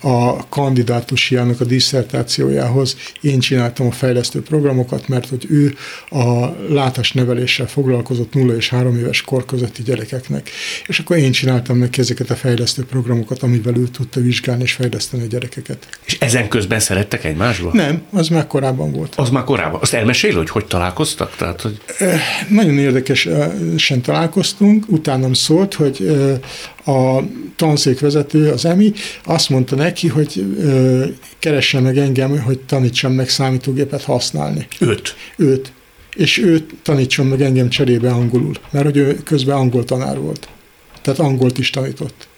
a kandidátusiának a diszertációjához én csináltam a fejlesztő programokat, mert hogy ő a látásneveléssel foglalkozott 0 és 3 éves kor közötti gyerekeknek. És akkor én csináltam neki ezeket a fejlesztő programokat, amivel ő tudta vizsgálni és fejleszteni a gyerekeket. És ezen közben szerettek egymásba? Nem, az már korábban volt. Az már korábban. Azt elmesél, hogy hogy találkoztak? Tehát, hogy Nagyon érdekesen találkoztunk, utánam szólt, hogy a tanszékvezető, az EMI, azt mondta neki, hogy ö, keressen meg engem, hogy tanítsam meg számítógépet használni. öt. Őt. És ő tanítson meg engem cserébe angolul, mert hogy ő közben angol tanár volt. Tehát angolt is tanított.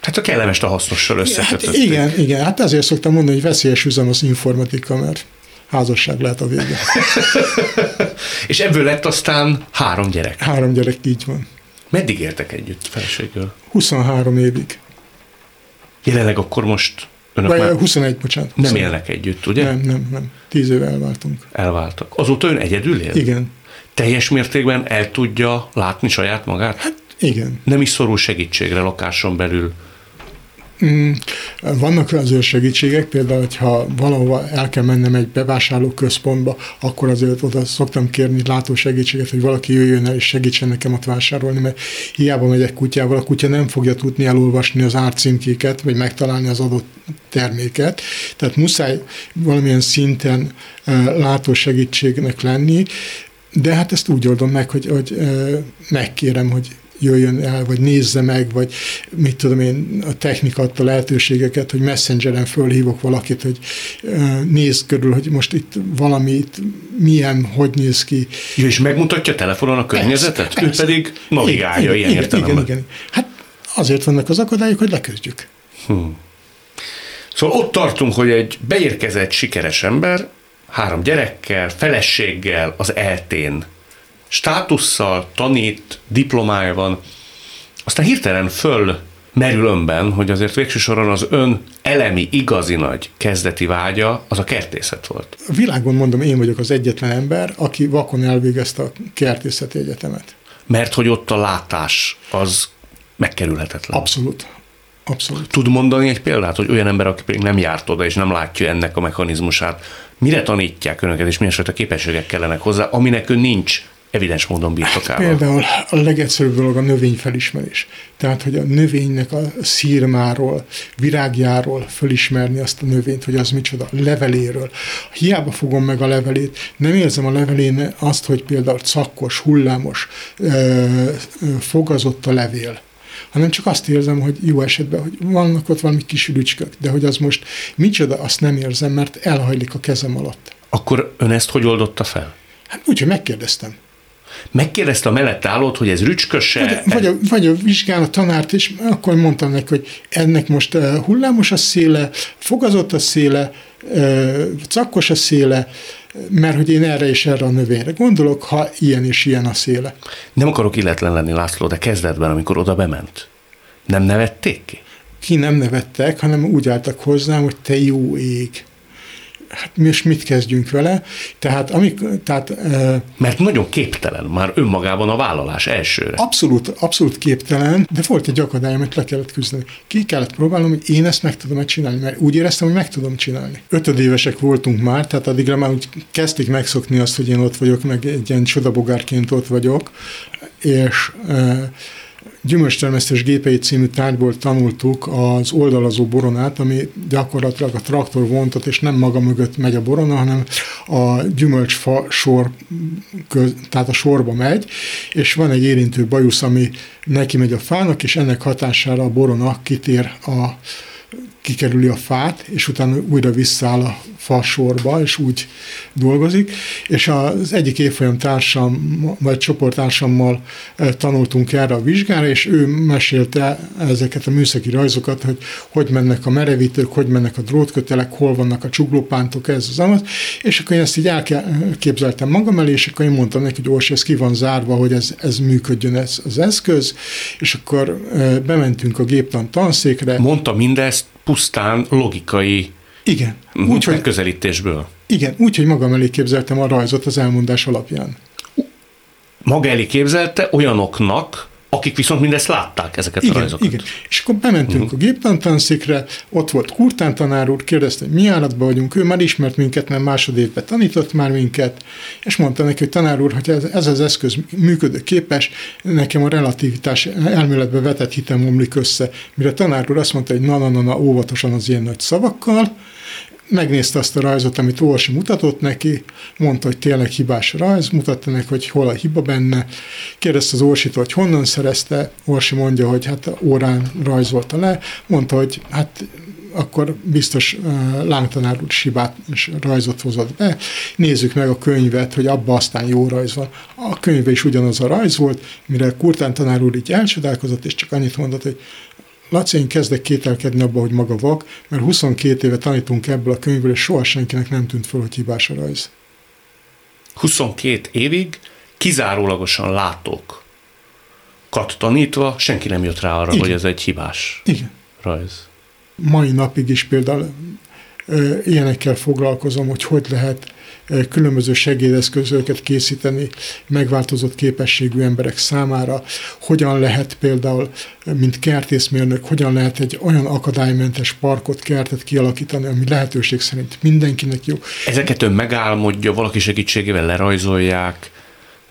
Tehát a kellemes a hasznossal Hát összekötötték. igen, igen, hát ezért szoktam mondani, hogy veszélyes üzem az informatika, mert házasság lehet a vége. És ebből lett aztán három gyerek. Három gyerek így van. Meddig értek együtt feleséggel? 23 évig. Jelenleg akkor most önök Vagy már 21, bocsánat. nem 21. élnek együtt, ugye? Nem, nem, nem. Tíz éve elváltunk. Elváltak. Azóta ön egyedül él? Igen. Teljes mértékben el tudja látni saját magát? Hát Igen. nem is szorul segítségre lakáson belül. Mm, Vannak azért segítségek, például, hogyha valahova el kell mennem egy bevásárló központba, akkor azért oda szoktam kérni látósegítséget, hogy valaki jöjjön el és segítsen nekem ott vásárolni, mert hiába megyek kutyával, a kutya nem fogja tudni elolvasni az árcímkéket, vagy megtalálni az adott terméket. Tehát muszáj valamilyen szinten ö, látósegítségnek lenni, de hát ezt úgy oldom meg, hogy, hogy megkérem, hogy jöjjön el, vagy nézze meg, vagy mit tudom én, a technika adta lehetőségeket, hogy messengeren fölhívok valakit, hogy nézd körül, hogy most itt valami itt milyen, hogy néz ki. Jó, és megmutatja telefonon a környezetet? Persze, Ő persze. pedig navigálja igen, ilyen igen, értelemben. igen, igen. Hát azért vannak az akadályok, hogy leküzdjük. Szóval ott tartunk, hogy egy beérkezett sikeres ember három gyerekkel, feleséggel, az eltén, státusszal, tanít, diplomája van, aztán hirtelen föl merül önben, hogy azért végső soron az ön elemi, igazi nagy kezdeti vágya az a kertészet volt. A világon mondom, én vagyok az egyetlen ember, aki vakon elvégezte a kertészeti egyetemet. Mert hogy ott a látás az megkerülhetetlen. Abszolút. Abszolút. Tud mondani egy példát, hogy olyan ember, aki pedig nem járt oda, és nem látja ennek a mechanizmusát, mire tanítják önöket, és milyen fajta képességek kellenek hozzá, aminek ön nincs evidens módon birtokában. Például a legegyszerűbb dolog a növényfelismerés. Tehát, hogy a növénynek a szírmáról, virágjáról fölismerni azt a növényt, hogy az micsoda, leveléről. Hiába fogom meg a levelét, nem érzem a levelén azt, hogy például cakkos, hullámos, fogazott a levél hanem csak azt érzem, hogy jó esetben, hogy vannak ott valami kis rücskök, de hogy az most micsoda, azt nem érzem, mert elhajlik a kezem alatt. Akkor ön ezt hogy oldotta fel? Hát úgyhogy megkérdeztem. Megkérdezte a mellett állót, hogy ez rücsköse? Vagy, vagy, a, vagy a vizsgál a tanárt, és akkor mondtam neki, hogy ennek most uh, hullámos a széle, fogazott a széle, uh, cakkos a széle, mert hogy én erre és erre a növényre gondolok, ha ilyen és ilyen a széle. Nem akarok illetlen lenni, László, de kezdetben, amikor oda bement, nem nevették ki? Ki nem nevettek, hanem úgy álltak hozzám, hogy te jó ég. Hát mi és mit kezdjünk vele? Tehát, amik, tehát Mert nagyon képtelen már önmagában a vállalás elsőre. Abszolút, abszolút képtelen, de volt egy akadály, amit le kellett küzdeni. Ki kellett próbálnom, hogy én ezt meg tudom csinálni, mert úgy éreztem, hogy meg tudom csinálni. Ötödévesek voltunk már, tehát addigra már úgy kezdték megszokni azt, hogy én ott vagyok, meg egy ilyen csodabogárként ott vagyok, és gyümölcstermesztés gépei című tárgyból tanultuk az oldalazó boronát, ami gyakorlatilag a traktor vontat, és nem maga mögött megy a borona, hanem a gyümölcsfa sor, köz, tehát a sorba megy, és van egy érintő bajusz, ami neki megy a fának, és ennek hatására a borona kitér a kikerüli a fát, és utána újra visszaáll a fa sorba, és úgy dolgozik. És az egyik évfolyam társam, vagy csoporttársammal tanultunk erre a vizsgára, és ő mesélte ezeket a műszaki rajzokat, hogy hogy mennek a merevítők, hogy mennek a drótkötelek, hol vannak a csuglópántok, ez az amat, és akkor én ezt így elképzeltem magam elé, és akkor én mondtam neki, hogy Orsi, ez ki van zárva, hogy ez, ez működjön ez az eszköz, és akkor bementünk a géptan tanszékre. Mondta mindezt pusztán logikai Igen. úgy, hogy megközelítésből. Igen, úgy, hogy magam elé képzeltem a rajzot az elmondás alapján. Maga elé képzelte olyanoknak, akik viszont mindezt látták, ezeket igen, a rajzokat. Igen, és akkor bementünk uh-huh. a géptantanszékre, ott volt Kurtán tanár úr, kérdezte, hogy mi állatban vagyunk, ő már ismert minket, mert másodévben tanított már minket, és mondta neki, hogy tanár úr, hogy ez, ez az eszköz működő képes, nekem a relativitás elméletbe vetett hitem omlik össze. Mire tanár úr azt mondta, hogy na, na, na, na óvatosan az ilyen nagy szavakkal, megnézte azt a rajzot, amit Orsi mutatott neki, mondta, hogy tényleg hibás rajz, mutatta neki, hogy hol a hiba benne, kérdezte az Orsit, hogy honnan szerezte, Orsi mondja, hogy hát órán rajzolta le, mondta, hogy hát akkor biztos uh, lángtanár úr hibát és rajzot hozott be. Nézzük meg a könyvet, hogy abba aztán jó rajz van. A könyve is ugyanaz a rajz volt, mire Kurtán tanár úr így elcsodálkozott, és csak annyit mondott, hogy Laci, én kezdek kételkedni abba, hogy maga vak, mert 22 éve tanítunk ebből a könyvből, és soha senkinek nem tűnt fel, hogy hibás a rajz. 22 évig kizárólagosan látók kat tanítva, senki nem jött rá arra, Igen. hogy ez egy hibás Igen. rajz. Mai napig is például ö, ilyenekkel foglalkozom, hogy hogy lehet különböző segédeszközöket készíteni megváltozott képességű emberek számára, hogyan lehet például, mint kertészmérnök, hogyan lehet egy olyan akadálymentes parkot, kertet kialakítani, ami lehetőség szerint mindenkinek jó. Ezeket ön megálmodja, valaki segítségével lerajzolják,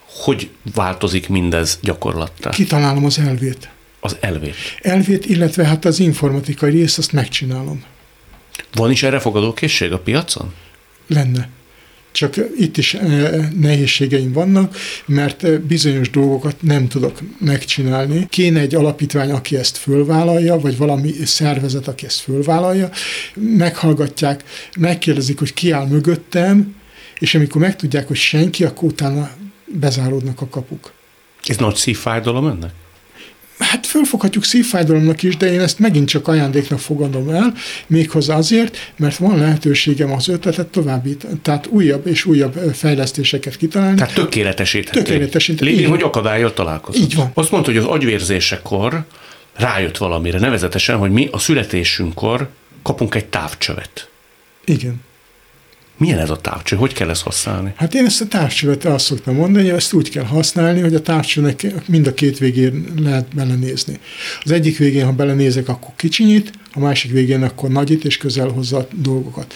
hogy változik mindez gyakorlattá? Kitalálom az elvét. Az elvét. Elvét, illetve hát az informatikai részt, azt megcsinálom. Van is erre fogadókészség a piacon? Lenne csak itt is eh, nehézségeim vannak, mert bizonyos dolgokat nem tudok megcsinálni. Kéne egy alapítvány, aki ezt fölvállalja, vagy valami szervezet, aki ezt fölvállalja, meghallgatják, megkérdezik, hogy ki áll mögöttem, és amikor megtudják, hogy senki, akkor utána bezáródnak a kapuk. Ez nagy szívfájdalom ennek? Hát fölfoghatjuk szívfájdalomnak is, de én ezt megint csak ajándéknak fogadom el, méghozzá azért, mert van lehetőségem az ötletet továbbít, tehát újabb és újabb fejlesztéseket kitalálni. Tehát tökéletesíthető. Tökéletesíthető. Lévén, hogy akadályot találkozott. Így van. Azt mondta, hogy az agyvérzésekor rájött valamire, nevezetesen, hogy mi a születésünkkor kapunk egy távcsövet. Igen. Milyen ez a távcső? Hogy kell ezt használni? Hát én ezt a távcsövet azt szoktam mondani, hogy ezt úgy kell használni, hogy a távcsőnek mind a két végén lehet belenézni. Az egyik végén, ha belenézek, akkor kicsinyít, a másik végén akkor nagyít és közel hozza a dolgokat.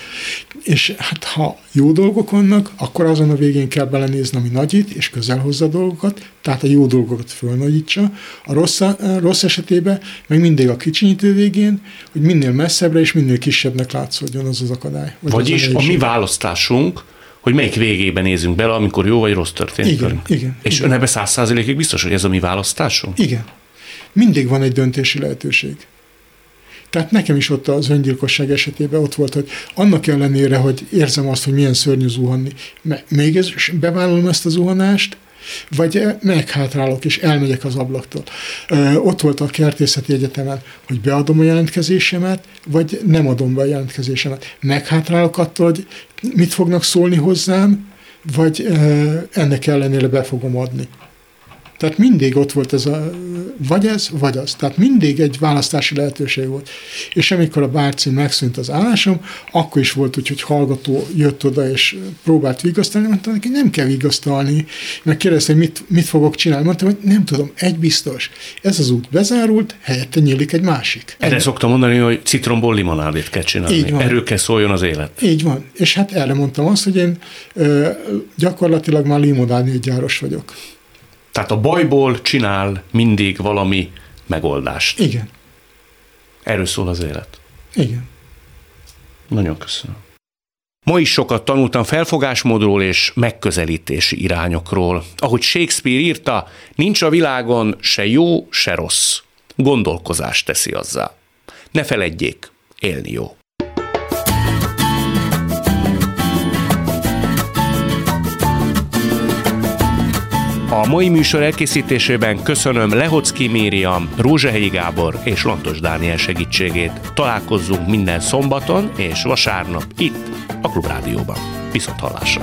És hát ha jó dolgok vannak, akkor azon a végén kell belenézni, ami nagyít és közel hozza a dolgokat, tehát a jó dolgokat fölnagyítsa. A rossz, a rossz esetében meg mindig a kicsinyítő végén, hogy minél messzebbre és minél kisebbnek látszódjon az az akadály. Vagyis az a mi választásunk, hogy melyik végében nézünk bele, amikor jó vagy rossz történik. Igen, igen. És igen. ön ebbe száz százalékig biztos, hogy ez a mi választásunk? Igen. Mindig van egy döntési lehetőség. Tehát nekem is ott az öngyilkosság esetében ott volt, hogy annak ellenére, hogy érzem azt, hogy milyen szörnyű zuhanni, még ez, bevállalom ezt a zuhanást, vagy meghátrálok és elmegyek az ablaktól. Ö, ott volt a kertészeti egyetemen, hogy beadom a jelentkezésemet, vagy nem adom be a jelentkezésemet. Meghátrálok attól, hogy mit fognak szólni hozzám, vagy ö, ennek ellenére be fogom adni. Tehát mindig ott volt ez a, vagy ez, vagy az. Tehát mindig egy választási lehetőség volt. És amikor a bárcím megszűnt az állásom, akkor is volt úgy, hogy hallgató jött oda és próbált vigasztalni, mondtam neki, nem kell vigasztalni, mert kérdezte, hogy mit, mit fogok csinálni. Mondtam, hogy nem tudom, egy biztos. Ez az út bezárult, helyette nyílik egy másik. Erre Ennyi. szoktam mondani, hogy citromból limonádét kell csinálni. Így van. Erről kell szóljon az élet. Így van. És hát erre mondtam azt, hogy én ö, gyakorlatilag már limonádé gyáros vagyok. Tehát a bajból csinál mindig valami megoldást. Igen. Erről szól az élet. Igen. Nagyon köszönöm. Ma is sokat tanultam felfogásmódról és megközelítési irányokról. Ahogy Shakespeare írta, nincs a világon se jó, se rossz. Gondolkozást teszi azzá. Ne feledjék, élni jó. A mai műsor elkészítésében köszönöm Lehocki Mériam, Rózsahelyi Gábor és Lantos Dániel segítségét. Találkozzunk minden szombaton és vasárnap itt, a Klubrádióban. Viszont hallásra!